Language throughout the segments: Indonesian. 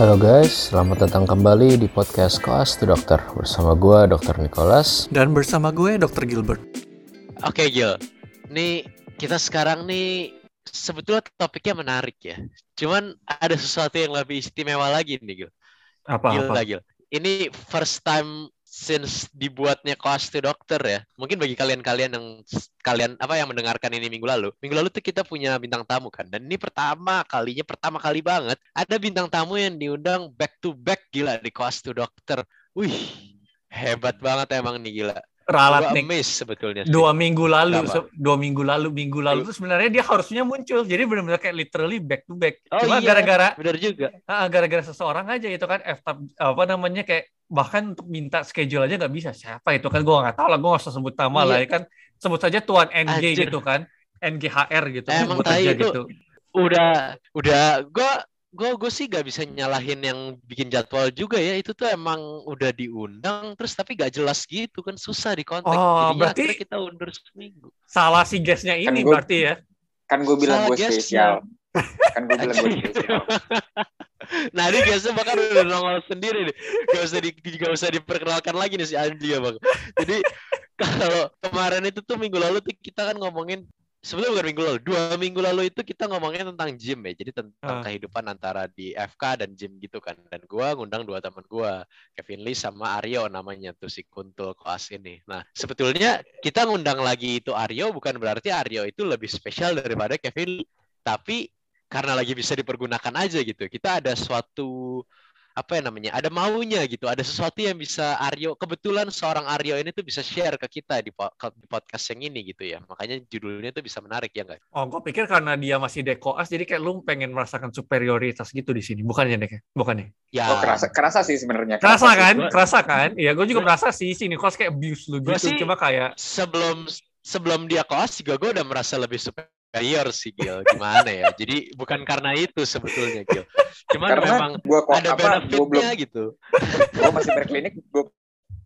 Halo guys, selamat datang kembali di podcast Koas to Dokter bersama gue Dr. Nicholas. Dan bersama gue Dr. Gilbert. Oke Gil, nih kita sekarang nih sebetulnya topiknya menarik ya. Cuman ada sesuatu yang lebih istimewa lagi nih Gil. Apa Gil, apa? Gil. Ini first time since dibuatnya Koas to Dokter ya. Mungkin bagi kalian-kalian yang kalian apa yang mendengarkan ini minggu lalu. Minggu lalu tuh kita punya bintang tamu kan. Dan ini pertama kalinya pertama kali banget ada bintang tamu yang diundang back to back gila di Koas to Dokter. Wih, hebat banget emang nih gila. Ralat nih. amazed sebetulnya. Dua minggu lalu, Kenapa? dua minggu lalu, minggu lalu tuh sebenarnya dia harusnya muncul. Jadi benar-benar kayak literally back to back. Oh Cuma iya. gara-gara Bener juga. gara-gara seseorang aja itu kan F apa namanya kayak bahkan untuk minta schedule aja nggak bisa. Siapa itu kan gue nggak tahu lah. Gue nggak usah sebut nama Iya. lah ya kan. Sebut saja Tuan NG Anjir. gitu kan. NGHR gitu. Emang sebut aja itu. gitu. udah udah gue gue gue sih gak bisa nyalahin yang bikin jadwal juga ya. Itu tuh emang udah diundang terus tapi gak jelas gitu kan susah di kontak. Oh, Jadinya berarti- kita undur seminggu. Salah si guestnya Kan ini gua- berarti ya. kan gue bilang gue spesial. Kan gue bilang gue spesial. Nah ini biasa bahkan udah nongol sendiri nih. Gak usah di gak usah diperkenalkan lagi nih si Anji ya bang. Jadi kalau kemarin itu tuh minggu lalu tuh kita kan ngomongin sebelum bukan minggu lalu dua minggu lalu itu kita ngomongin tentang gym ya. Jadi tentang Ah. kehidupan antara di FK dan gym gitu kan. Dan gua ngundang dua teman gua Kevin Lee sama Aryo namanya tuh si Kuntul Koas ini. Nah sebetulnya kita ngundang lagi itu Aryo bukan berarti Aryo itu lebih spesial daripada Kevin Lee. Tapi karena lagi bisa dipergunakan aja gitu. Kita ada suatu apa ya namanya ada maunya gitu ada sesuatu yang bisa Aryo kebetulan seorang Aryo ini tuh bisa share ke kita di, po- di podcast yang ini gitu ya makanya judulnya tuh bisa menarik ya enggak Oh, gue pikir karena dia masih dekoas, jadi kayak lu pengen merasakan superioritas gitu di sini. Bukannya, Nek? Bukannya? ya oh, kerasa kerasa sih sebenarnya Kerasa sih. kan? Gua- Kerasa kan? Iya, gue juga merasa sih si Nicholas kayak abuse lu gitu. sih- Cuma kayak sebelum sebelum dia koas juga gue udah merasa lebih superior sih Gil gimana ya jadi bukan karena itu sebetulnya Gil cuman karena memang gue kok ada apa gue belum benefitnya gitu gue masih berklinik gue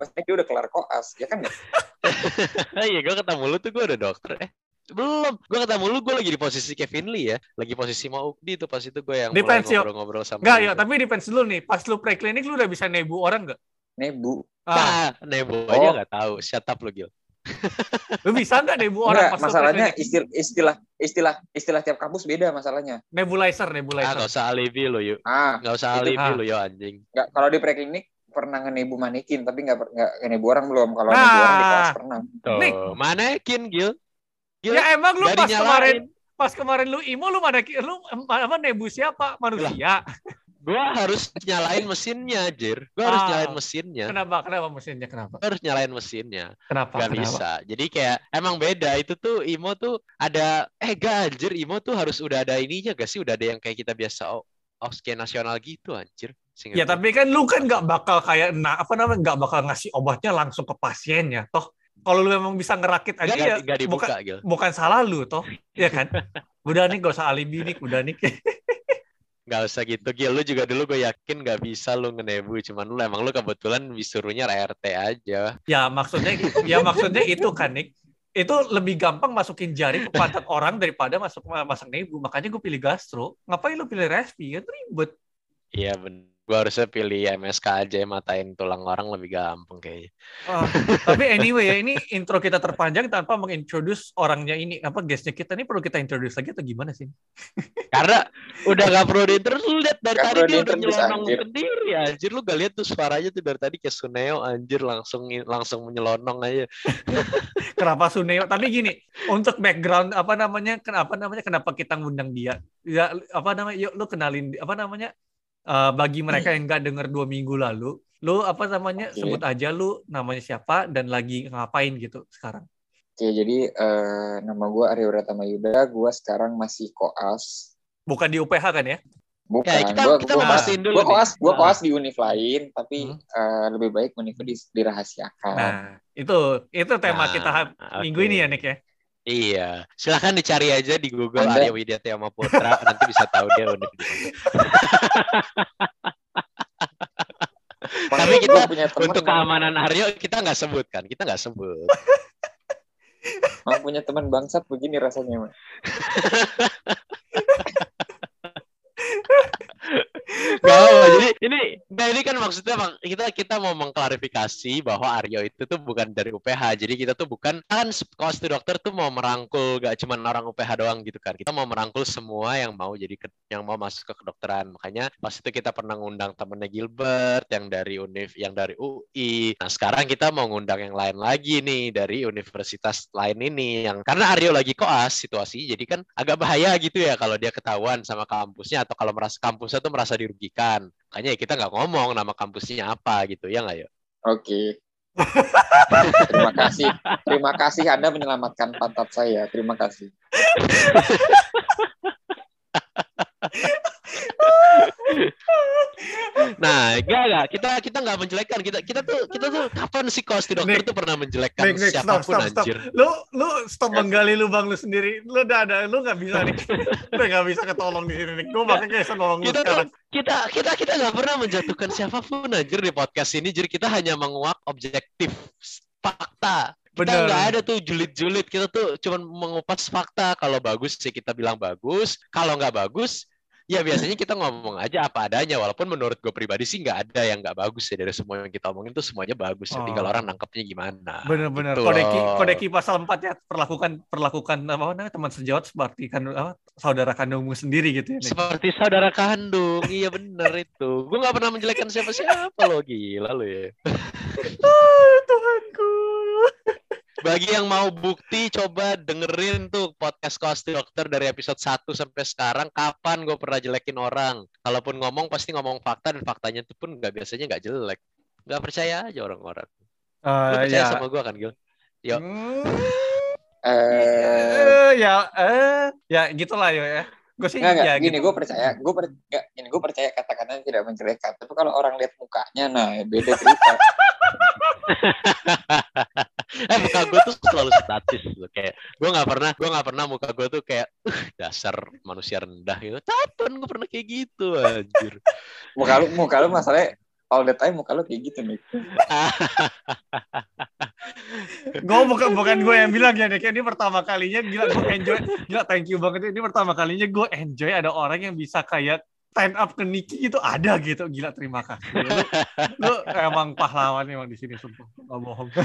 pasti dia udah kelar koas ya kan ya Iya, gue ketemu lu tuh gue udah dokter. Eh, belum. Gue ketemu lu, gue lagi di posisi Kevin Lee ya. Lagi posisi mau Ukdi tuh pas itu gue yang Depends, ngobrol-ngobrol sama enggak ya, tapi depends dulu nih. Pas lu preklinik lu udah bisa nebu orang enggak? nebu Ah, Nah, Nebo Oh. aja nggak tahu. Shut up lu, Gil. Lu bisa enggak nebu orang pas lu masalahnya istilah istilah istilah istilah tiap kampus beda masalahnya Nebulizer, Ah, nebulizer. nggak usah alibi lu, yuk. ah Nggak usah alibi ah. lu, yo anjing. nggak kalau di preklinik pernah ngenebu manekin tapi nggak per- nggak ngenebu orang belum kalau nebu orang di Nah. kelas pernah Tuh, Nick. manekin, Gil. Gil, ya emang lu nggak pas dinyalain. kemarin pas kemarin lu imo lu mana lu apa nebu siapa? Manusia. Gue harus nyalain mesinnya, Jir. Gue harus Ah. nyalain mesinnya. Kenapa? Kenapa mesinnya? Kenapa? Gue harus nyalain mesinnya. Kenapa? Gak Kenapa? bisa. Jadi kayak emang beda itu tuh Imo tuh ada eh gak anjir Imo tuh harus udah ada ininya gak sih? Udah ada yang kayak kita biasa oh, off-scan nasional gitu anjir. Seingat Ya gua. tapi kan lu kan nggak bakal kayak nah apa namanya nggak bakal ngasih obatnya langsung ke pasiennya toh kalau lu memang bisa ngerakit aja Nggak- ya nggak dibuka bukan bukan salah lu toh ya kan udah nih gak usah alibi nih udah nih Gak usah gitu Gil. Lu juga dulu gue yakin gak bisa lu ngenebu. Cuman lu emang lu kebetulan disuruhnya RT aja. ya maksudnya ya maksudnya itu kan Nick itu lebih gampang masukin jari ke pantat orang daripada masuk masang nebu makanya gue pilih gastro ngapain lu pilih respi kan ribet Iya bener. Gue harusnya pilih MSK aja matain tulang orang lebih gampang kayaknya. Ah, tapi anyway ya ini intro kita terpanjang tanpa mengintroduce orangnya ini apa guestnya kita. Ini perlu kita introduce lagi atau gimana sih? Karena udah gak perlu lu lihat dari Nggak tadi dia udah nyelonong sendiri anjir. Lu gak lihat tuh suaranya tuh dari tadi kayak Suneo anjir. Langsung langsung menyelonong aja. kenapa Suneo? Tapi gini untuk background apa namanya kenapa namanya kenapa kita ngundang dia? Ya apa namanya yuk lu kenalin apa namanya eh, bagi mereka yang nggak denger dua minggu lalu lu apa namanya Oke. sebut aja lu namanya siapa dan lagi ngapain gitu sekarang Oke, jadi eh, nama gue Aryo Ratama Yuda, gue sekarang masih koas. bukan di UPH kan ya Bukan, Ya, kita- gua, kita gua pastiin dulu nih. koas, gua Ah. koas di univ lain, tapi Hmm. eh, lebih baik univ di, dirahasiakan. nah itu itu tema Nah, kita ha- minggu oke. ini ya Nick ya Iya, silahkan dicari aja di Google Anda- Arya Widya Tiama Putra, nanti bisa tahu dia udah di mana. Tapi kita punya teman, Untuk keamanan Aryo kita nggak sebut kan, kita nggak sebut. mau punya teman bangsat begini rasanya. Mas. Gak apa. Jadi ini, nah ini kan maksudnya bang, kita kita mau mengklarifikasi bahwa Aryo itu tuh bukan dari UPH. Jadi kita tuh bukan kan kelas di dokter tuh mau merangkul gak cuma orang UPH doang gitu kan. Kita mau merangkul semua yang mau jadi ke- yang mau masuk ke kedokteran. Makanya pas itu kita pernah ngundang temennya Gilbert yang dari Univ, yang dari UI. Nah sekarang kita mau ngundang yang lain lagi nih dari universitas lain ini yang karena Aryo lagi koas situasi jadi kan agak bahaya gitu ya kalau dia ketahuan sama kampusnya atau kalau merasa kampusnya tuh merasa dirugikan. Makanya ya kita nggak ngomong nama kampusnya apa gitu ya nggak ya? Oke. Terima kasih. Terima kasih Anda menyelamatkan pantat saya. Terima kasih. Nah, enggak enggak kita kita nggak menjelekkan kita kita tuh kita tuh kapan sih kos di dokter Nick, tuh pernah menjelekkan Nick, Nick, siapa pun stop, stop. anjir. Lu, lu stop menggali lubang lu sendiri. Lu udah ada, lu nggak bisa nih. Lu nggak bisa ketolong di sini. Nih. Gue makanya kayak nolong lu Kita tuh sekarang. kita kita kita nggak pernah menjatuhkan siapa pun anjir di podcast ini. Jadi kita hanya menguak objektif fakta. Kita nggak ada tuh julid-julid. Kita tuh cuma mengupas fakta. Kalau bagus sih kita bilang bagus. Kalau nggak bagus, ya biasanya kita ngomong aja apa adanya. Walaupun menurut gue pribadi sih nggak ada yang nggak bagus ya dari semua yang kita omongin tuh semuanya bagus. Oh. kalau orang nangkepnya gimana? Bener-bener. Gitu Kodeki, kodeki pasal 4 ya. Perlakukan, perlakukan apa namanya teman sejawat seperti kan apa, saudara kandungmu sendiri gitu ya. Seperti saudara kandung, iya bener itu. Gue nggak pernah menjelekkan siapa-siapa lo gila lo ya. Ah, Tuhanku. Bagi yang mau bukti, coba dengerin tuh podcast Kosti Dokter dari episode 1 sampai sekarang. Kapan gue pernah jelekin orang? Kalaupun ngomong, pasti ngomong fakta, dan faktanya itu pun nggak biasanya nggak jelek. Nggak percaya aja orang-orang. Lu Eh, percaya ya. sama gue kan, Gil? Yo. Hmm, Eh, eh, ya, eh, ya gitulah yo ya. Gue sih enggak, enggak. ya gini, gitu. gue percaya, gue per, enggak, gini, gue percaya kata-katanya tidak menjelekkan. Tapi kalau orang lihat mukanya, nah beda cerita. eh muka gue tuh selalu statis loh kayak gue nggak pernah gue nggak pernah muka gue tuh kayak "Uh, dasar manusia rendah gitu kapan gue pernah kayak gitu anjir Muka lu, muka lu masalahnya all the time muka lu kayak gitu nih. Gue bukan bukan gue yang bilang ya, Nick. Ini pertama kalinya gila gue enjoy. Gila thank you banget. Ini pertama kalinya gue enjoy ada orang yang bisa kayak stand up ke Niki itu ada gitu. Gila terima kasih. Lu, lu emang pahlawan emang di sini sumpah. Gak bohong.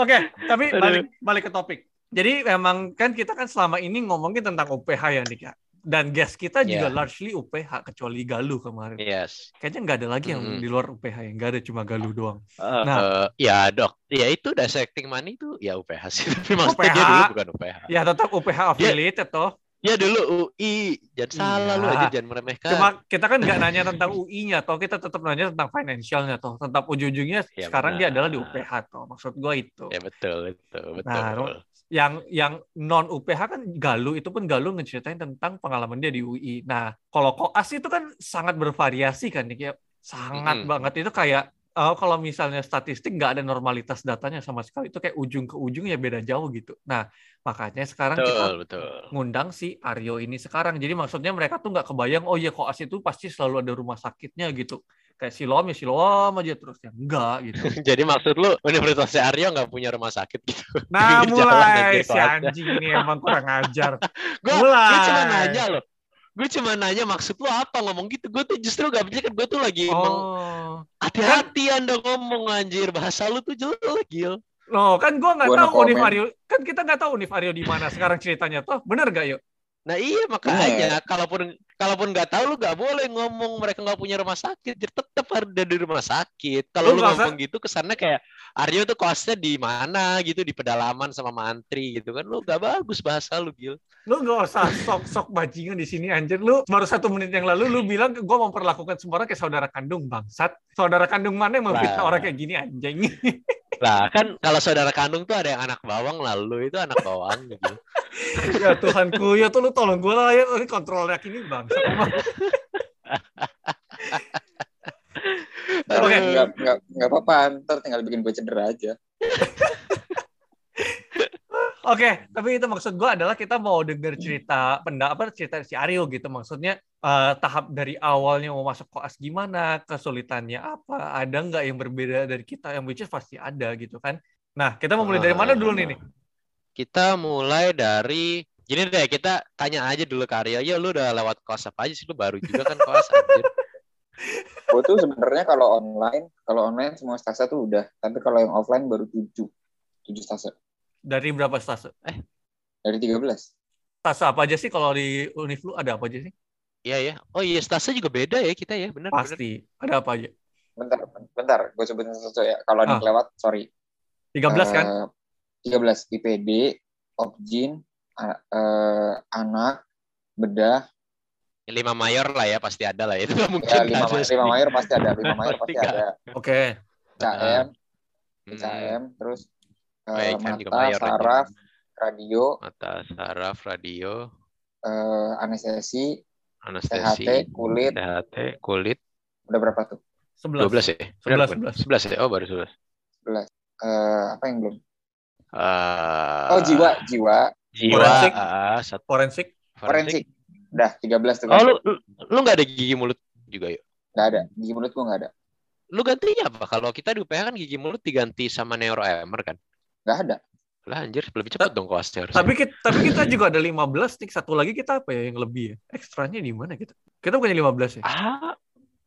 Oke, tapi balik balik ke topik. Jadi memang kan kita kan selama ini ngomongin tentang UPH ya, Nick ya. Dan guest kita juga Yeah. largely UPH kecuali Galuh kemarin. yes Kayaknya nggak ada lagi yang Mm-mm. di luar UPH yang nggak ada cuma Galuh doang. Eh, Nah. eh, ya dok ya itu dissecting money itu ya UPH sih tapi maksudnya dia UPH. dulu bukan UPH Ya tetap UPH affiliated toh. ya dulu UI jangan salah lu Iya. aja jangan meremehkan Cuma kita kan nggak nanya tentang UI-nya toh, kita tetap nanya tentang financialnya toh. Tetap ujung-ujungnya Ya, sekarang dia benar. adalah di UPH toh. Maksud gua itu. ya betul betul betul Nah, Yang yang non UPH kan Galuh itu pun Galuh ngeceritain tentang pengalaman dia di UI. Nah, kalau koas itu kan sangat bervariasi kan ya. Sangat Mm-mm. banget itu kayak eh, kalau misalnya statistik nggak ada normalitas datanya sama sekali itu kayak ujung ke ujung ya beda jauh gitu. Nah, makanya sekarang kita betul betul ngundang si Aryo ini sekarang. Jadi maksudnya mereka tuh nggak kebayang, oh iya koas itu pasti selalu ada rumah sakitnya gitu. Kayak silom ya silom aja terus ya enggak gitu. jadi maksud lu Universitas Aryo nggak punya rumah sakit gitu Nah mulai si anjing ini emang kurang ajar. gue Mulai. cuma nanya loh gue cuma nanya maksud lu apa ngomong gitu gue tuh justru gak bisa kan gue tuh lagi emang Oh, hati-hati anda ngomong anjir bahasa lu tuh jelek gil loh kan gua nggak no tahu Unif. Aryo, kan kita nggak tahu Unif Aryo di mana sekarang ceritanya tuh, bener gak yuk? Nah iya makanya. Kalaupun kalaupun nggak tahu lu nggak boleh ngomong mereka nggak punya rumah sakit. Jadi tetap harus ada di rumah sakit. Kalau Lu lu ngomong gitu kesannya kayak Aryo tuh kosnya di mana gitu di pedalaman sama mantri gitu kan lu gak bagus bahasa lu gil Lu nggak usah sok-sok bajingan di sini anjir. Lu baru satu menit yang lalu lu bilang gua memperlakukan semua orang kayak saudara kandung bangsat. Saudara kandung mana yang memfitnah Lah. orang kayak gini anjing? lah kan kalau saudara kandung tuh ada yang anak bawang lalu itu anak bawang gitu ya Tuhanku, ya tuh lu tolong gue lah ya, kontrol reak ini bang. Oke. Enggak, enggak, enggak apa-apa. Ntar tinggal bikin gue cedera aja. Oke, tapi itu maksud gue adalah kita mau denger cerita pendapat cerita si Aryo gitu. Maksudnya eh, tahap dari awalnya mau masuk koas gimana, kesulitannya apa, ada nggak yang berbeda dari kita yang which is pasti ada gitu kan. Nah, kita mau mulai dari mana dulu nih? nih? Kita mulai dari Gini deh, kita tanya aja dulu ke Aryo. Ya lu udah lewat kelas apa aja sih? Lu baru juga kan kelas anjir. Gue tuh sebenarnya kalau online, kalau online semua stase tuh udah. Tapi kalau yang offline baru tujuh, tujuh stase Dari berapa stase? dari 13. Stase apa aja sih kalau di univ lu ada apa aja sih? Iya ya. Oh iya, stase juga beda ya kita ya, benar. Pasti. Ada apa aja? Bentar, bentar, gue sebutin satu ya. Kalau Ah. yang lewat, sorry. 13 kan? Eh, 13 IPD, Opjin, a- eh, anak, bedah, Lima mayor lah ya, pasti ada lah. Itu nggak mungkin. ya lima, ada lima mayor pasti ada, lima mayor pasti ada. Oke. KM, Hmm, KM, terus eh, ya, juga mata, mayor lagi. saraf, radio, Mata, saraf, radio, eh, anestesi, anestesi, THT, kulit, THT, kulit. udah berapa tuh? 11. 12 ya? Sebelas, sebelas. 11 ya? Oh, baru 11. Eh, apa yang belum? Eh, Oh, jiwa, jiwa, Jiwa, Forensik. satu Forensik. forensik. Udah 13 tuh. Oh, kan? lu, lu, lu nggak ada gigi mulut juga yuk? Nggak ada. Gigi mulut gua nggak ada. Lu gantinya apa? Kalau kita di UPH kan gigi mulut diganti sama neuroemer kan? Nggak ada. Lah anjir, lebih cepat dong kelasnya harusnya. Tapi kita, tapi kita juga ada 15 nih. Satu lagi kita apa ya yang lebih ya? Ekstranya di mana kita? Kita bukannya 15 ya? Ah,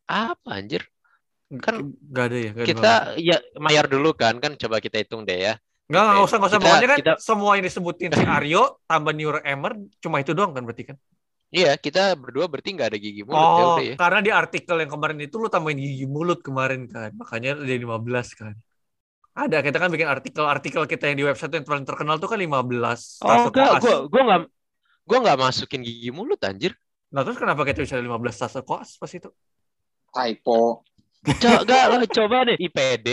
apa anjir? kan Nggak ada ya? ada Kita ya mayor dulu kan, kan coba kita hitung deh ya. Nggak, nggak usah, nggak usah. Kita- Pokoknya kan kita- semua yang disebutin si Aryo, tambah Neuroemer, cuma itu doang kan berarti kan? Iya, kita berdua berarti nggak ada gigi mulut ya oh, udah ya. karena di artikel yang kemarin itu lu tambahin gigi mulut kemarin kan. Makanya jadi 15 kan. Ada, kita kan bikin artikel-artikel kita yang di website yang paling terkenal tuh kan 15. Oh enggak, koas. gua gua nggak gua nggak masukin gigi mulut anjir. Nah terus kenapa kita bisa ada 15 stase koas pas itu? Typo. Coba enggak lah, coba deh IPD.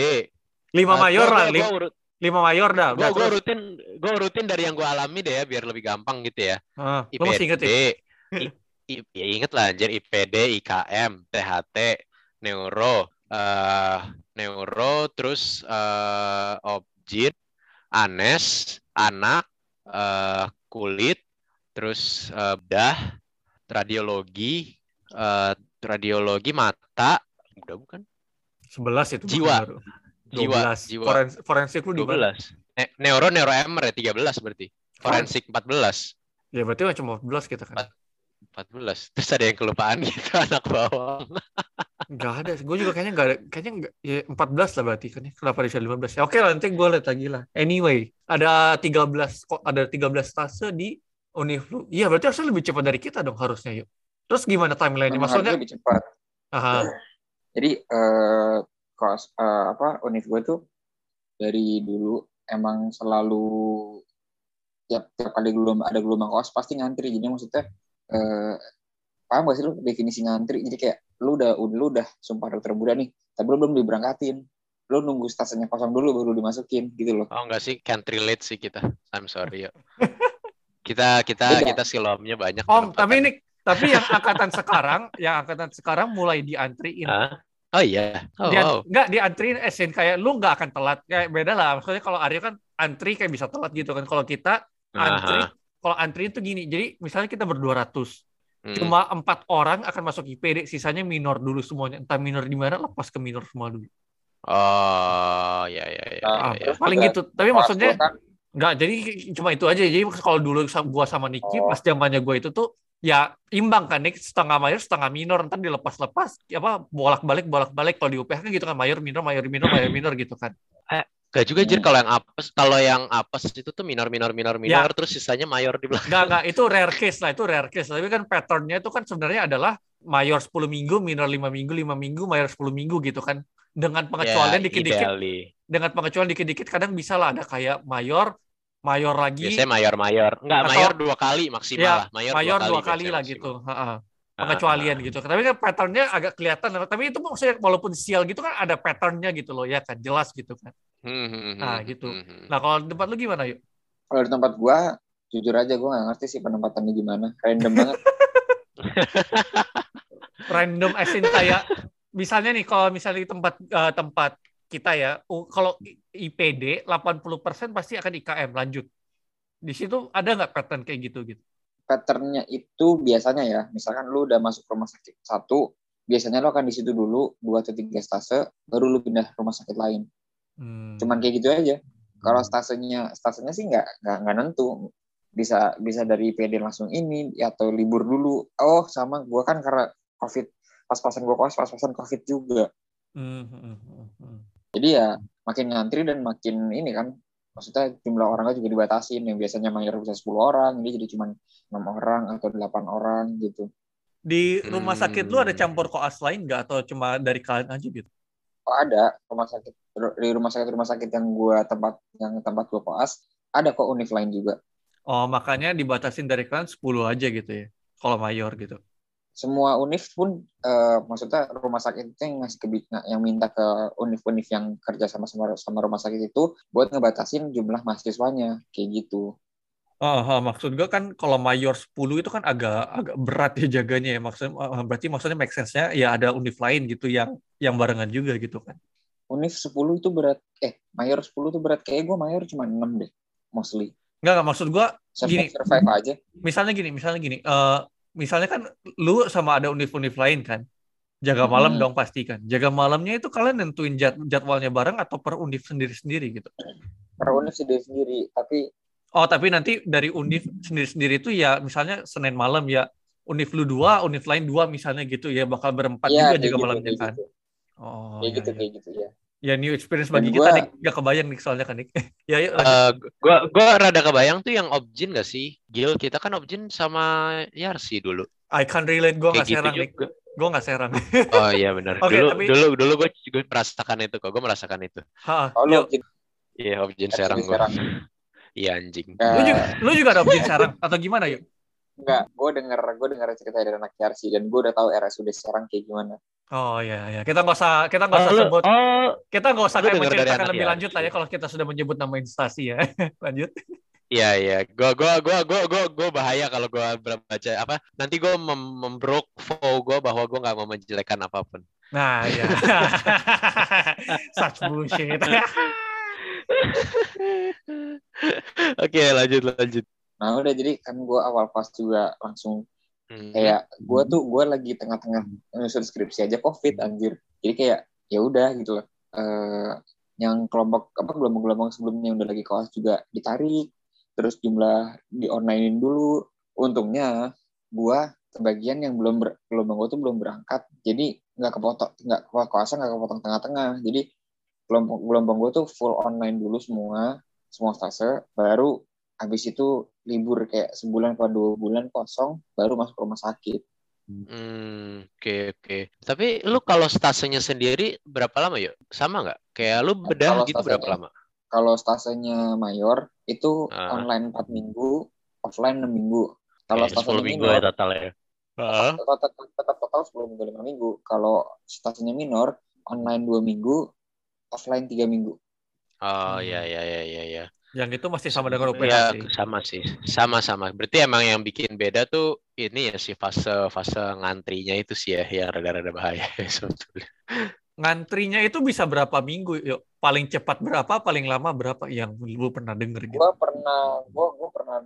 5 Ah, mayor lah, gua- 5 gua urut- mayor dah. gua terus. rutin gua rutin dari yang gua alami deh ya biar lebih gampang gitu ya. Ah, lu IPD, masih inget ya? I- I- ya inget lah anjir IPD, IKM, THT, neuro, eh neuro, terus eh objin, anes, anak, eh kulit, terus eh, bedah, radiologi, eh radiologi mata, udah bukan? 11 itu. Jiwa. baru. Jiwa, 12. jiwa. Forens- forensik lu di mana? 12. Eh, neuro, neuroemer ya 13 berarti. Forensik 14. Ya berarti cuma 14 kita kan. 14. Terus ada yang kelupaan gitu anak bawang. Enggak ada. Gue juga kayaknya enggak ada. Kayaknya enggak. Ya 14 lah berarti kan ya. Kenapa bisa 15? Ya oke lah nanti gue lihat lagi lah. Anyway, ada 13 kok ada 13 stase di Univ lu. Iya berarti harusnya lebih cepat dari kita dong harusnya yuk. Terus gimana timeline-nya? Memang Maksudnya, lebih cepat. aha, Jadi eh kos eh, apa univ gue tuh dari dulu emang selalu tiap tiap kali gelombang ada gelombang kos pasti ngantri. Jadi maksudnya eh paham gak sih lu definisi ngantri? Jadi kayak lu udah lu udah sumpah dokter muda nih, tapi lu belum diberangkatin. Lu nunggu stasiunnya kosong dulu baru dimasukin gitu loh. Oh enggak sih, can't relate sih kita. I'm sorry ya. Kita kita Beda. kita silomnya banyak. Om, penempatan. tapi ini tapi yang angkatan sekarang, yang angkatan sekarang mulai diantriin. Hah? Oh iya. Oh, Dia, wow. Enggak diantriin esin kayak lu nggak akan telat. Kayak beda lah. Maksudnya kalau Aryo kan antri kayak bisa telat gitu kan. Kalau kita antri, Aha. Kalau antri itu gini. Jadi misalnya kita berdua ratus, Hmm. cuma empat orang akan masuk IPD, sisanya minor dulu semuanya. Entah minor di mana, lepas ke minor semua dulu. Oh, ya ya ya. Ah, ya, ya. paling gitu. Tapi maksudnya kan nggak. Jadi cuma itu aja. Jadi kalau dulu gua sama Niki Oh. pas zamannya gua itu tuh ya imbang kan Nick setengah mayor setengah minor ntar dilepas-lepas apa bolak-balik bolak-balik kalau di UPH kan gitu kan mayor minor mayor minor mayor minor gitu kan Gak juga jir Hmm. kalau yang apes, kalau yang apes itu tuh minor minor minor Ya. minor terus sisanya mayor di belakang. Enggak, enggak, itu rare case lah, itu rare case. Tapi kan patternnya itu kan sebenarnya adalah mayor 10 minggu, minor 5 minggu, 5 minggu, mayor 10 minggu gitu kan. Dengan pengecualian Ya, dikit-dikit, ideally. dengan pengecualian dikit-dikit kadang bisa lah ada kayak mayor, mayor lagi, Biasanya mayor mayor. Enggak, Atau- mayor dua kali maksimal Ya, lah. Mayor, mayor dua dua kali lah gitu. Ha-ha. Ah, Pengecualian ah, gitu. Tapi kan patternnya agak kelihatan. Tapi itu maksudnya walaupun sial gitu kan ada patternnya gitu loh ya kan, jelas gitu kan. Hmm, Nah, hmm, gitu. hmm, hmm. Nah kalau di tempat lu gimana yuk? kalau di tempat gua jujur aja gua nggak ngerti sih penempatannya gimana. Random banget. random as in kayak misalnya nih kalau misalnya di tempat eh, tempat kita ya kalau IPD 80% pasti akan IKM lanjut. Di situ ada nggak pattern kayak gitu gitu? patternnya itu biasanya ya, misalkan lu udah masuk rumah sakit satu, biasanya lu akan di situ dulu dua atau tiga stase, baru lu pindah rumah sakit lain. Hmm. Cuman kayak gitu aja. Kalau stasenya, stasenya sih nggak nggak nggak nentu. bisa bisa dari PD langsung ini atau libur dulu oh sama gue kan karena covid pas-pasan gue kos pas-pasan covid juga Hmm, hmm, hmm, hmm. jadi ya makin ngantri dan makin ini kan maksudnya jumlah orangnya juga dibatasin yang biasanya mayor bisa 10 orang ini jadi cuma enam orang atau delapan orang gitu Di rumah sakit lu ada Hmm. campur koas lain nggak atau cuma dari kalian aja gitu? oh ada rumah sakit di rumah sakit rumah sakit yang gue tempat yang tempat gue koas ada kok univ lain juga Oh, makanya dibatasin dari kalian 10 aja gitu ya. Kalau mayor gitu. semua univ pun eh, maksudnya rumah sakit itu yang ngasih nga- yang minta ke univ-univ yang kerja sama sama sama rumah sakit itu buat ngebatasin jumlah mahasiswanya kayak gitu. Oh, oh, maksud gue kan kalau mayor 10 itu kan agak agak berat ya jaganya ya. Maksudnya eh, berarti maksudnya make sense-nya ya ada univ lain gitu yang yang barengan juga gitu kan. Univ 10 itu berat eh mayor 10 itu berat kayak gue mayor cuma 6 deh mostly. Enggak, enggak maksud gue Gini. Survive, aja. misalnya gini, misalnya gini, eh misalnya kan lu sama ada univ-univ lain kan, jaga malam Hmm. dong pasti kan. Jaga malamnya itu kalian nentuin jad- jadwalnya bareng atau per univ sendiri-sendiri gitu. Per univ sendiri sendiri tapi Oh tapi nanti dari univ sendiri-sendiri itu ya misalnya Senin malam ya univ lu dua, univ lain dua misalnya gitu ya bakal berempat ya juga jaga gitu, malamnya kan. gitu. Oh Kayak ya, gitu ya. kayak gitu ya. Ya new experience Dan bagi gua- kita nih, gak kebayang nih soalnya kan nih. ya yuk lanjut. Eh, gua gua rada kebayang tuh yang Objin gak sih? Gil, kita kan Objin sama Yarsi dulu. I can't relate, gue Kayak gak gitu serang nih. Gue gak serang. Oh iya benar. Oke, dulu tapi- dulu dulu gue juga merasakan itu kok. Gue merasakan itu. Ha, Oh lu objek Iya, Objin serang gue. Serang. Iya anjing. Eh, Lu juga, lu juga ada objek serang atau gimana yuk? enggak, gue denger gue denger cerita dari anak Yarsi dan gue udah tahu RSUD sekarang kayak gimana. Oh iya ya, kita nggak usah kita nggak usah Oh, lu- sebut, oh, kita nggak usah kayak menceritakan anak lebih ya? lanjut lah ya kalau kita sudah menyebut nama instansi ya. lanjut. Iya iya, gua gua gua gua gua gua bahaya kalau gua baca apa. Nanti gua mem membrok vow gua bahwa gua nggak mau menjelekan apa pun. Nah ya, such bullshit. Oke, lanjut lanjut. Nah udah jadi kan gue awal pas juga langsung Hmm. kayak gue tuh gue lagi tengah-tengah nyusun skripsi aja covid anjir. Jadi kayak ya udah gitu loh. Eh, yang kelompok apa gelombang-gelombang sebelumnya yang udah lagi kelas juga ditarik terus jumlah di onlinein dulu. Untungnya gue sebagian yang belum ber, gelombang gue tuh belum berangkat. Jadi nggak kepotong nggak kelasnya nggak kepotong tengah-tengah. Jadi gelombang gelombang gue tuh full online dulu semua semua fase. Baru habis itu libur kayak sebulan atau dua bulan kosong baru masuk rumah sakit Hmm, oke oke. Tapi lu kalau stasenya sendiri berapa lama yuk? Sama nggak? Kayak lu bedah Kalau gitu berapa stasenya- lama? kalau stasenya mayor itu Ah. online 4 minggu offline 6 minggu kalau Oke, stasenya 10 minggu minor ya total ya. Heeh. tetap, tetap, tetap total 10 minggu 5 minggu kalau stasenya minor online 2 minggu offline 3 minggu Oh ya ya ya ya ya. Yang itu masih sama dengan Ya UPH sih. sama sih, sama-sama. Berarti emang yang bikin beda tuh ini ya sih fase fase ngantrinya itu sih ya yang rada-rada bahaya sebetulnya. Ngantrinya itu bisa berapa minggu yuk? Paling cepat berapa, paling lama berapa yang lu pernah denger gitu? gue pernah gue gue pernah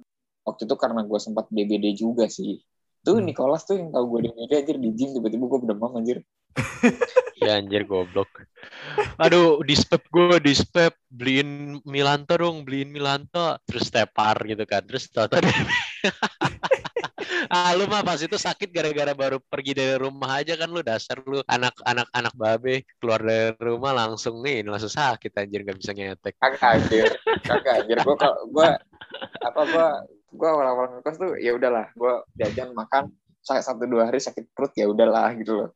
waktu itu karena gue sempat DBD juga sih tuh Hmm. Nicholas tuh yang tahu gue DBD anjir di gym tiba-tiba gue demam anjir Ya anjir goblok. Aduh, dispep gue, dispep beliin Milanto dong, beliin Milanto, terus tepar gitu kan. Terus dia- ah lu mah pas itu sakit gara-gara baru pergi dari rumah aja kan lu dasar lu. Anak-anak anak babe keluar dari rumah langsung nih langsung sakit anjir nggak bisa ngetek. kagak anjir. Kagak anjir. Gue gue apa gue gue awal-awal ngekos tuh ya udahlah. Gue jajan makan sa- satu dua hari sakit perut ya udahlah gitu loh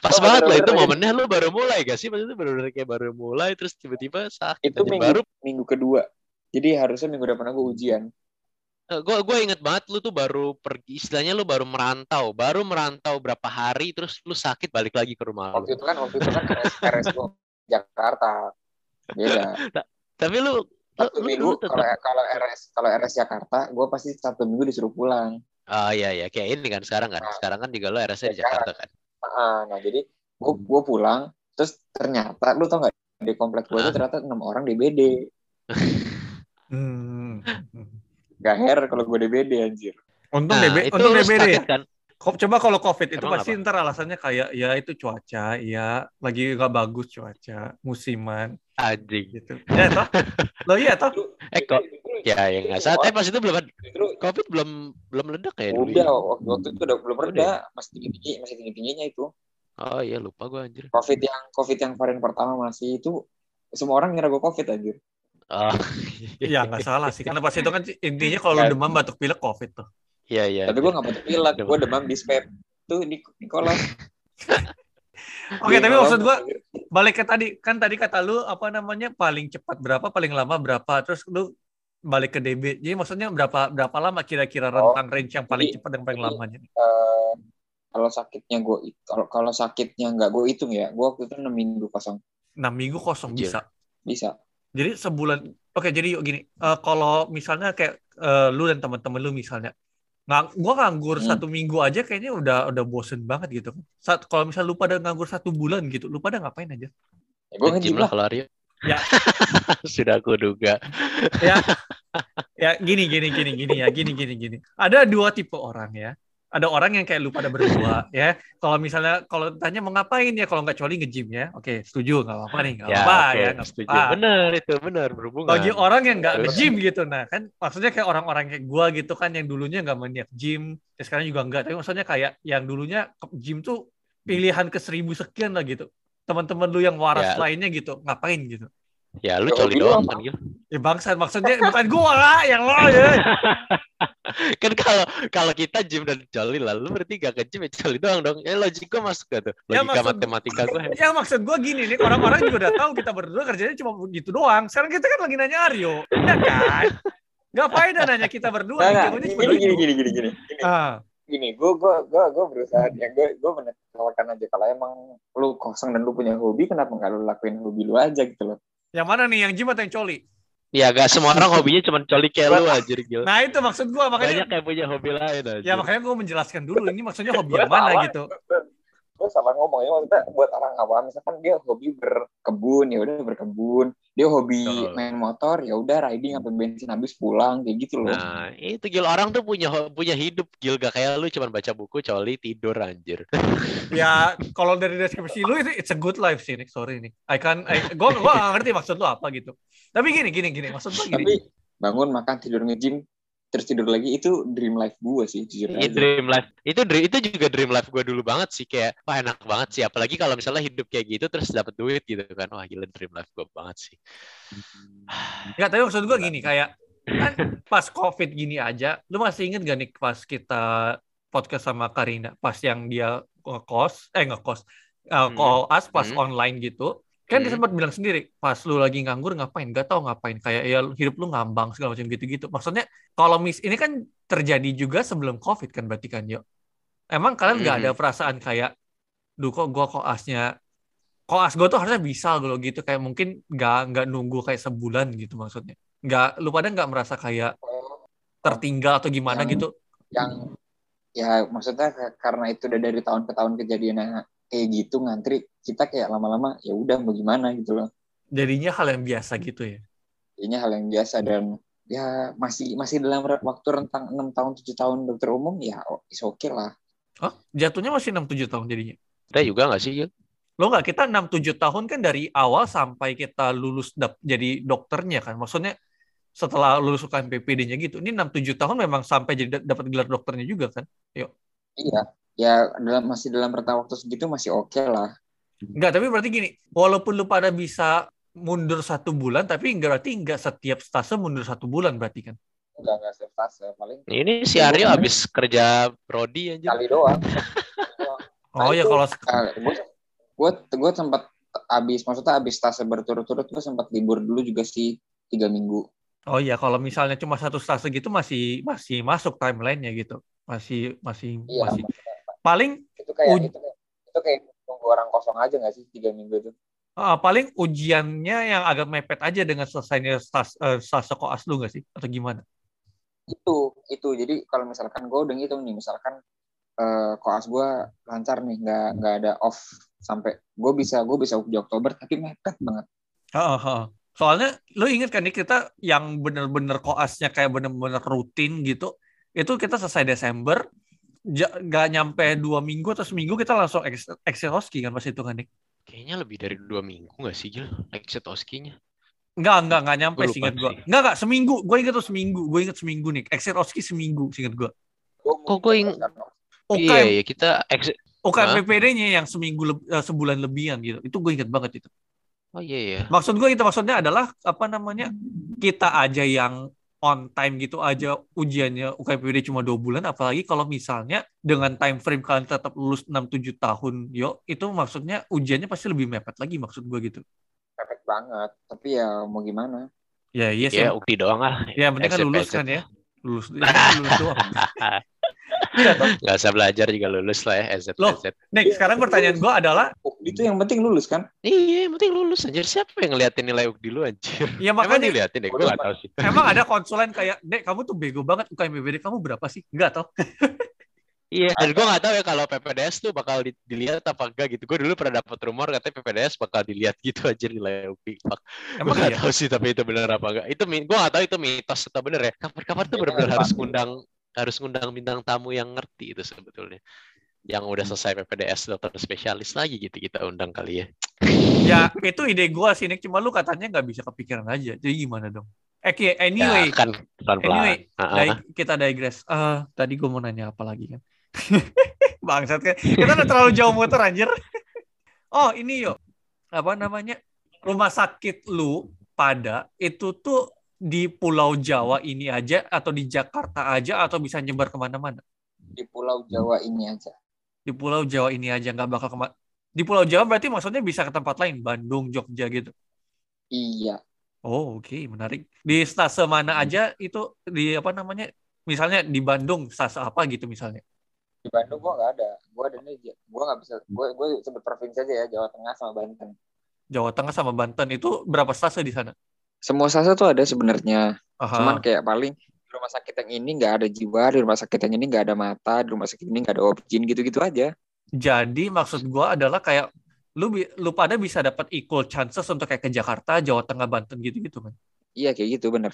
Pas Oh, banget lah itu momennya. Lu baru mulai gak sih? Maksudnya baru kayak baru mulai terus tiba-tiba sakit itu minggu baru. minggu kedua. Jadi harusnya minggu depan aku ujian. Gue gue inget banget lu tuh baru pergi. Istilahnya lu baru merantau. Baru merantau berapa hari terus lu sakit balik lagi ke rumah lu. Waktu itu kan waktu itu kan RS, gue Jakarta. Beda. Tapi lu lu, satu lu minggu kalau kalau RS kalau RS Jakarta gue pasti satu minggu disuruh pulang oh iya iya kayak ini kan sekarang kan Nah. sekarang kan juga lu RSnya di. Jakarta kan Ah, nah jadi gue gue pulang terus ternyata lu tau nggak di komplek gue Hah? tuh ternyata enam orang DBD Hmm. gak hair kalau gue DBD anjir Untung nah DB, itu untung DBD ya. kan Coba kalau COVID itu Emang pasti ntar alasannya kayak ya itu cuaca, ya lagi nggak bagus cuaca, musiman. Anjing. gitu. Ya toh? Lo iya toh? Eh kok ya ya nggak salah. Tapi pas itu belum Justru COVID belum belum meledak ya dulu. udah ya? waktu, waktu itu udah belum Udah reda, masih tinggi tinggi, masih tinggi tingginya itu. Oh iya lupa gue anjir. Covid yang Covid yang varian pertama masih itu semua orang ngira gue Covid anjir. Oh. Iya nggak salah sih. Karena pas itu kan intinya kalau lu Kan. demam batuk pilek covid tuh. Iya iya. Tapi gue nggak batuk pilek, gue demam dispep. Tuh di Nicholas. Oke, Dia tapi ngomong, maksud gua balik ke tadi kan tadi kata lu apa namanya paling cepat berapa, paling lama berapa, terus lu balik ke DB. Jadi maksudnya berapa berapa lama kira-kira Oh, rentang range yang paling jadi- cepat dan paling jadi- lamanya? eh, kalau sakitnya gue kalau kalau sakitnya nggak gue hitung ya, gue waktu itu enam minggu kosong 6 minggu kosong Anjir. bisa. bisa. Jadi sebulan. Oke, jadi yuk gini. eh, kalau misalnya kayak eh, lu dan teman-teman lu misalnya nggak gua nganggur Hmm. satu minggu aja kayaknya udah udah bosen banget gitu. Saat kalau misalnya lu pada nganggur satu bulan gitu, lu pada ngapain aja? Ya, gue ngejim lah lah. kalau Aryo. Ya. Sudah aku duga. ya ya gini gini gini gini ya gini gini gini ada dua tipe orang ya ada orang yang kayak lu pada berdua ya kalau misalnya kalau tanya mau ngapain ya kalau nggak coli nge-gym ya oke setuju nggak apa-apa nih nggak Ya, apa oke, ya nggak setuju. apa-apa. Bener itu bener berhubungan. bagi orang yang nggak nge-gym gitu nah kan maksudnya kayak orang-orang kayak gua gitu kan yang dulunya nggak maniak gym ya sekarang juga enggak tapi maksudnya kayak yang dulunya gym tuh pilihan ke seribu sekian lah gitu teman-teman lu yang waras Ya. lainnya gitu ngapain gitu Ya lu Ya, coli doang kan Gil. ya bangsat maksudnya bukan gua lah yang lo ya Kan kalau kalau kita gym dan coli lah, lu berarti gak ke gym ya coli doang dong. Ya logik gua masuk gak tuh? Ya, Logika maksud- matematika gue. Ya maksud gue gini nih, orang-orang juga udah tahu kita berdua kerjanya cuma begitu doang. Sekarang kita kan lagi nanya Aryo, ya kan? Gak faedah nanya kita berdua, ilmunya cuma Gini, gini, itu. gini, gini, gini. Gini, Ah, gini. Gue, gue, gue, gue berusaha. Ya, gue, gue menekankan aja. Kalau emang lu kosong dan lu punya hobi, kenapa nggak lu lakuin hobi lu aja gitu loh? Yang mana nih, yang gym atau yang coli? Ya gak semua orang hobinya cuma coli kayak lu anjir Gil. Nah itu maksud gue, makanya Banyak yang punya hobi lain aja. ya makanya gue menjelaskan dulu ini maksudnya hobi yang mana gitu. Gue salah ngomong ya maksudnya buat orang awam misalkan dia hobi berkebun ya udah berkebun dia hobi Betul. main motor ya udah riding sampai bensin habis pulang kayak gitu loh Nah, itu Gil orang tuh punya punya hidup Gil gak kayak lu cuma baca buku, coli, tidur anjir. Ya kalau dari deskripsi lu itu it's a good life sih, Nick. Sorry nih. I can, I, gue gue gak ngerti maksud lu apa gitu. Tapi gini, gini, gini. Maksud gue gini. tapi bangun makan tidur nge-gym terus tidur lagi itu dream life gue sih jujur Ini aja dream life. Itu dream, itu juga dream life gue dulu banget sih kayak wah enak banget sih apalagi kalau misalnya hidup kayak gitu terus dapat duit gitu kan. Wah gila dream life gue banget sih. Enggak, tapi maksud gue gini, kayak kan pas COVID gini aja, lu masih inget gak nih pas kita podcast sama Karina, pas yang dia ngekos, eh ngekos, uh, Hmm. koas pas Hmm. online gitu, kan dia sempat bilang sendiri, pas lu lagi nganggur ngapain, gak tahu ngapain, kayak ya hidup lu ngambang segala macam gitu-gitu. Maksudnya kalau mis ini kan terjadi juga sebelum COVID kan berarti kan, yuk. Emang kalian nggak Hmm. ada perasaan kayak, duh kok gua koasnya koas gue tuh harusnya bisa kalau gitu kayak mungkin nggak nggak nunggu kayak sebulan gitu maksudnya nggak lu pada nggak merasa kayak tertinggal atau gimana Yang- gitu yang ya maksudnya ka- karena itu udah dari tahun ke tahun kejadiannya kayak gitu ngantri kita kayak lama-lama ya udah mau gimana? gitu loh. Jadinya hal yang biasa gitu ya? Kayaknya hal yang biasa dan ya masih masih dalam waktu rentang 6 tahun 7 tahun dokter umum ya oh, is oke lah. Oh jatuhnya masih 6-7 tahun jadinya? Kita juga gak sih Gil? lo nggak kita 6-7 tahun kan dari awal sampai kita lulus dap- jadi dokternya kan? Maksudnya setelah lulus UKM PPD-nya gitu ini 6-7 tahun memang sampai jadi da- dapat gelar dokternya juga kan? Iya ya dalam masih dalam rentang waktu segitu masih oke lah. Enggak, tapi berarti gini, walaupun lu pada bisa mundur satu bulan, tapi nggak berarti nggak setiap stase mundur satu bulan berarti kan? enggak enggak setiap fase paling Ini si Aryo abis kerja prodi aja. kali doang. Oh Nah, ya itu- kalau gue gue gue sempat abis maksudnya abis stase berturut-turut gue sempat libur dulu juga sih tiga minggu. Oh ya kalau misalnya cuma satu stase gitu masih masih masuk timelinenya gitu, masih masih iya masih maksudnya paling itu kayak Uj- itu kayak itu kayak nunggu orang kosong aja nggak sih tiga minggu itu ah, paling ujiannya yang agak mepet aja dengan selesainya stas, eh, stase koas lu nggak sih atau gimana? itu itu jadi kalau misalkan gue udah ngitung nih misalkan eh, koas gue lancar nih nggak nggak ada off sampai gue bisa gue bisa di Oktober tapi mepet banget heeh. Soalnya lu inget kan nih kita yang bener-bener koasnya kayak bener-bener rutin gitu, itu kita selesai Desember, nggak nyampe dua minggu atau seminggu kita langsung ex- Exceloski kan pas itu kan nih. Kayaknya lebih dari dua minggu nggak sih Gil? Exit Oski-nya. Enggak, enggak, enggak nyampe Gua lupa singkat gue. sih. Enggak, enggak, seminggu. Gue inget tuh seminggu. Gue inget seminggu nih. Exit Oski seminggu, singkat gue. Kok gue ing- UKM, Iya, iya kita exit. Hah? PPD-nya yang seminggu eh, sebulan lebihan gitu. Itu gue inget banget itu. Oh iya iya. Maksud gue itu maksudnya adalah apa namanya? Kita aja yang on time gitu aja ujiannya UKM PPD cuma dua bulan apalagi kalau misalnya dengan time frame kalian tetap lulus 6-7 tahun yo itu maksudnya ujiannya pasti lebih mepet lagi maksud gue gitu Perfect banget. Tapi ya mau gimana? ya iya sih Ya ukti doang lah. ya yang penting kan lulus kan ya lulus, ya, lulus doang. Gak usah belajar juga lulus lah ya SZ. Loh. SZ. Nick sekarang pertanyaan gue adalah Ukdi itu yang penting lulus kan? Iya, yang penting lulus anjir. Siapa yang ngeliatin nilai ukti lu anjir? ya Emang makanya diliatin deh, gue gak tahu sih. emang ada konsulen kayak Dek kamu tuh bego banget UKM PPD kamu berapa sih enggak toh Iya, dan gue gak tahu ya kalau PPDS tuh bakal di- dilihat apa enggak gitu. Gue dulu pernah dapat rumor katanya PPDS bakal dilihat gitu aja nilai UPI. Emang gak iya tahu sih tapi itu benar apa enggak. Itu gue gak tahu itu mitos atau bener ya. Kapan-kapan tuh Iya, benar-benar harus ngundang harus ngundang bintang tamu yang ngerti itu sebetulnya. Yang udah selesai PPDS dokter spesialis lagi gitu kita undang kali ya. ya itu ide gue sih Nick cuma lu katanya nggak bisa kepikiran aja jadi gimana dong eh anyway Ya, kan pelan-pelan. Anyway, Heeh. Dai- kita digress. Eh, tadi gue mau nanya apa lagi kan? Bangsat kan. Kita udah terlalu jauh motor anjir. Oh, ini yuk. Apa namanya? Rumah sakit lu pada itu tuh di Pulau Jawa ini aja atau di Jakarta aja atau bisa nyebar ke mana-mana? Di Pulau Jawa ini aja. Di Pulau Jawa ini aja nggak bakal ke mana. Di Pulau Jawa berarti maksudnya bisa ke tempat lain, Bandung, Jogja gitu. Iya. Oh, oke, menarik. Di stase mana aja itu di apa namanya? Misalnya di Bandung, stase apa gitu misalnya? Di Bandung gua nggak ada. Gua ada nih. Gua nggak bisa. Gua gue sebut provinsi aja ya. Jawa Tengah sama Banten. Jawa Tengah sama Banten itu berapa stase di sana? Semua stase tuh ada sebenarnya. Aha. Cuman kayak paling di rumah sakit yang ini nggak ada jiwa, di rumah sakit yang ini nggak ada mata, di rumah sakit ini nggak ada objin gitu-gitu aja. Jadi maksud gua adalah kayak lu lu pada bisa dapat equal chances untuk kayak ke Jakarta, Jawa Tengah, Banten gitu-gitu kan. Iya kayak gitu bener.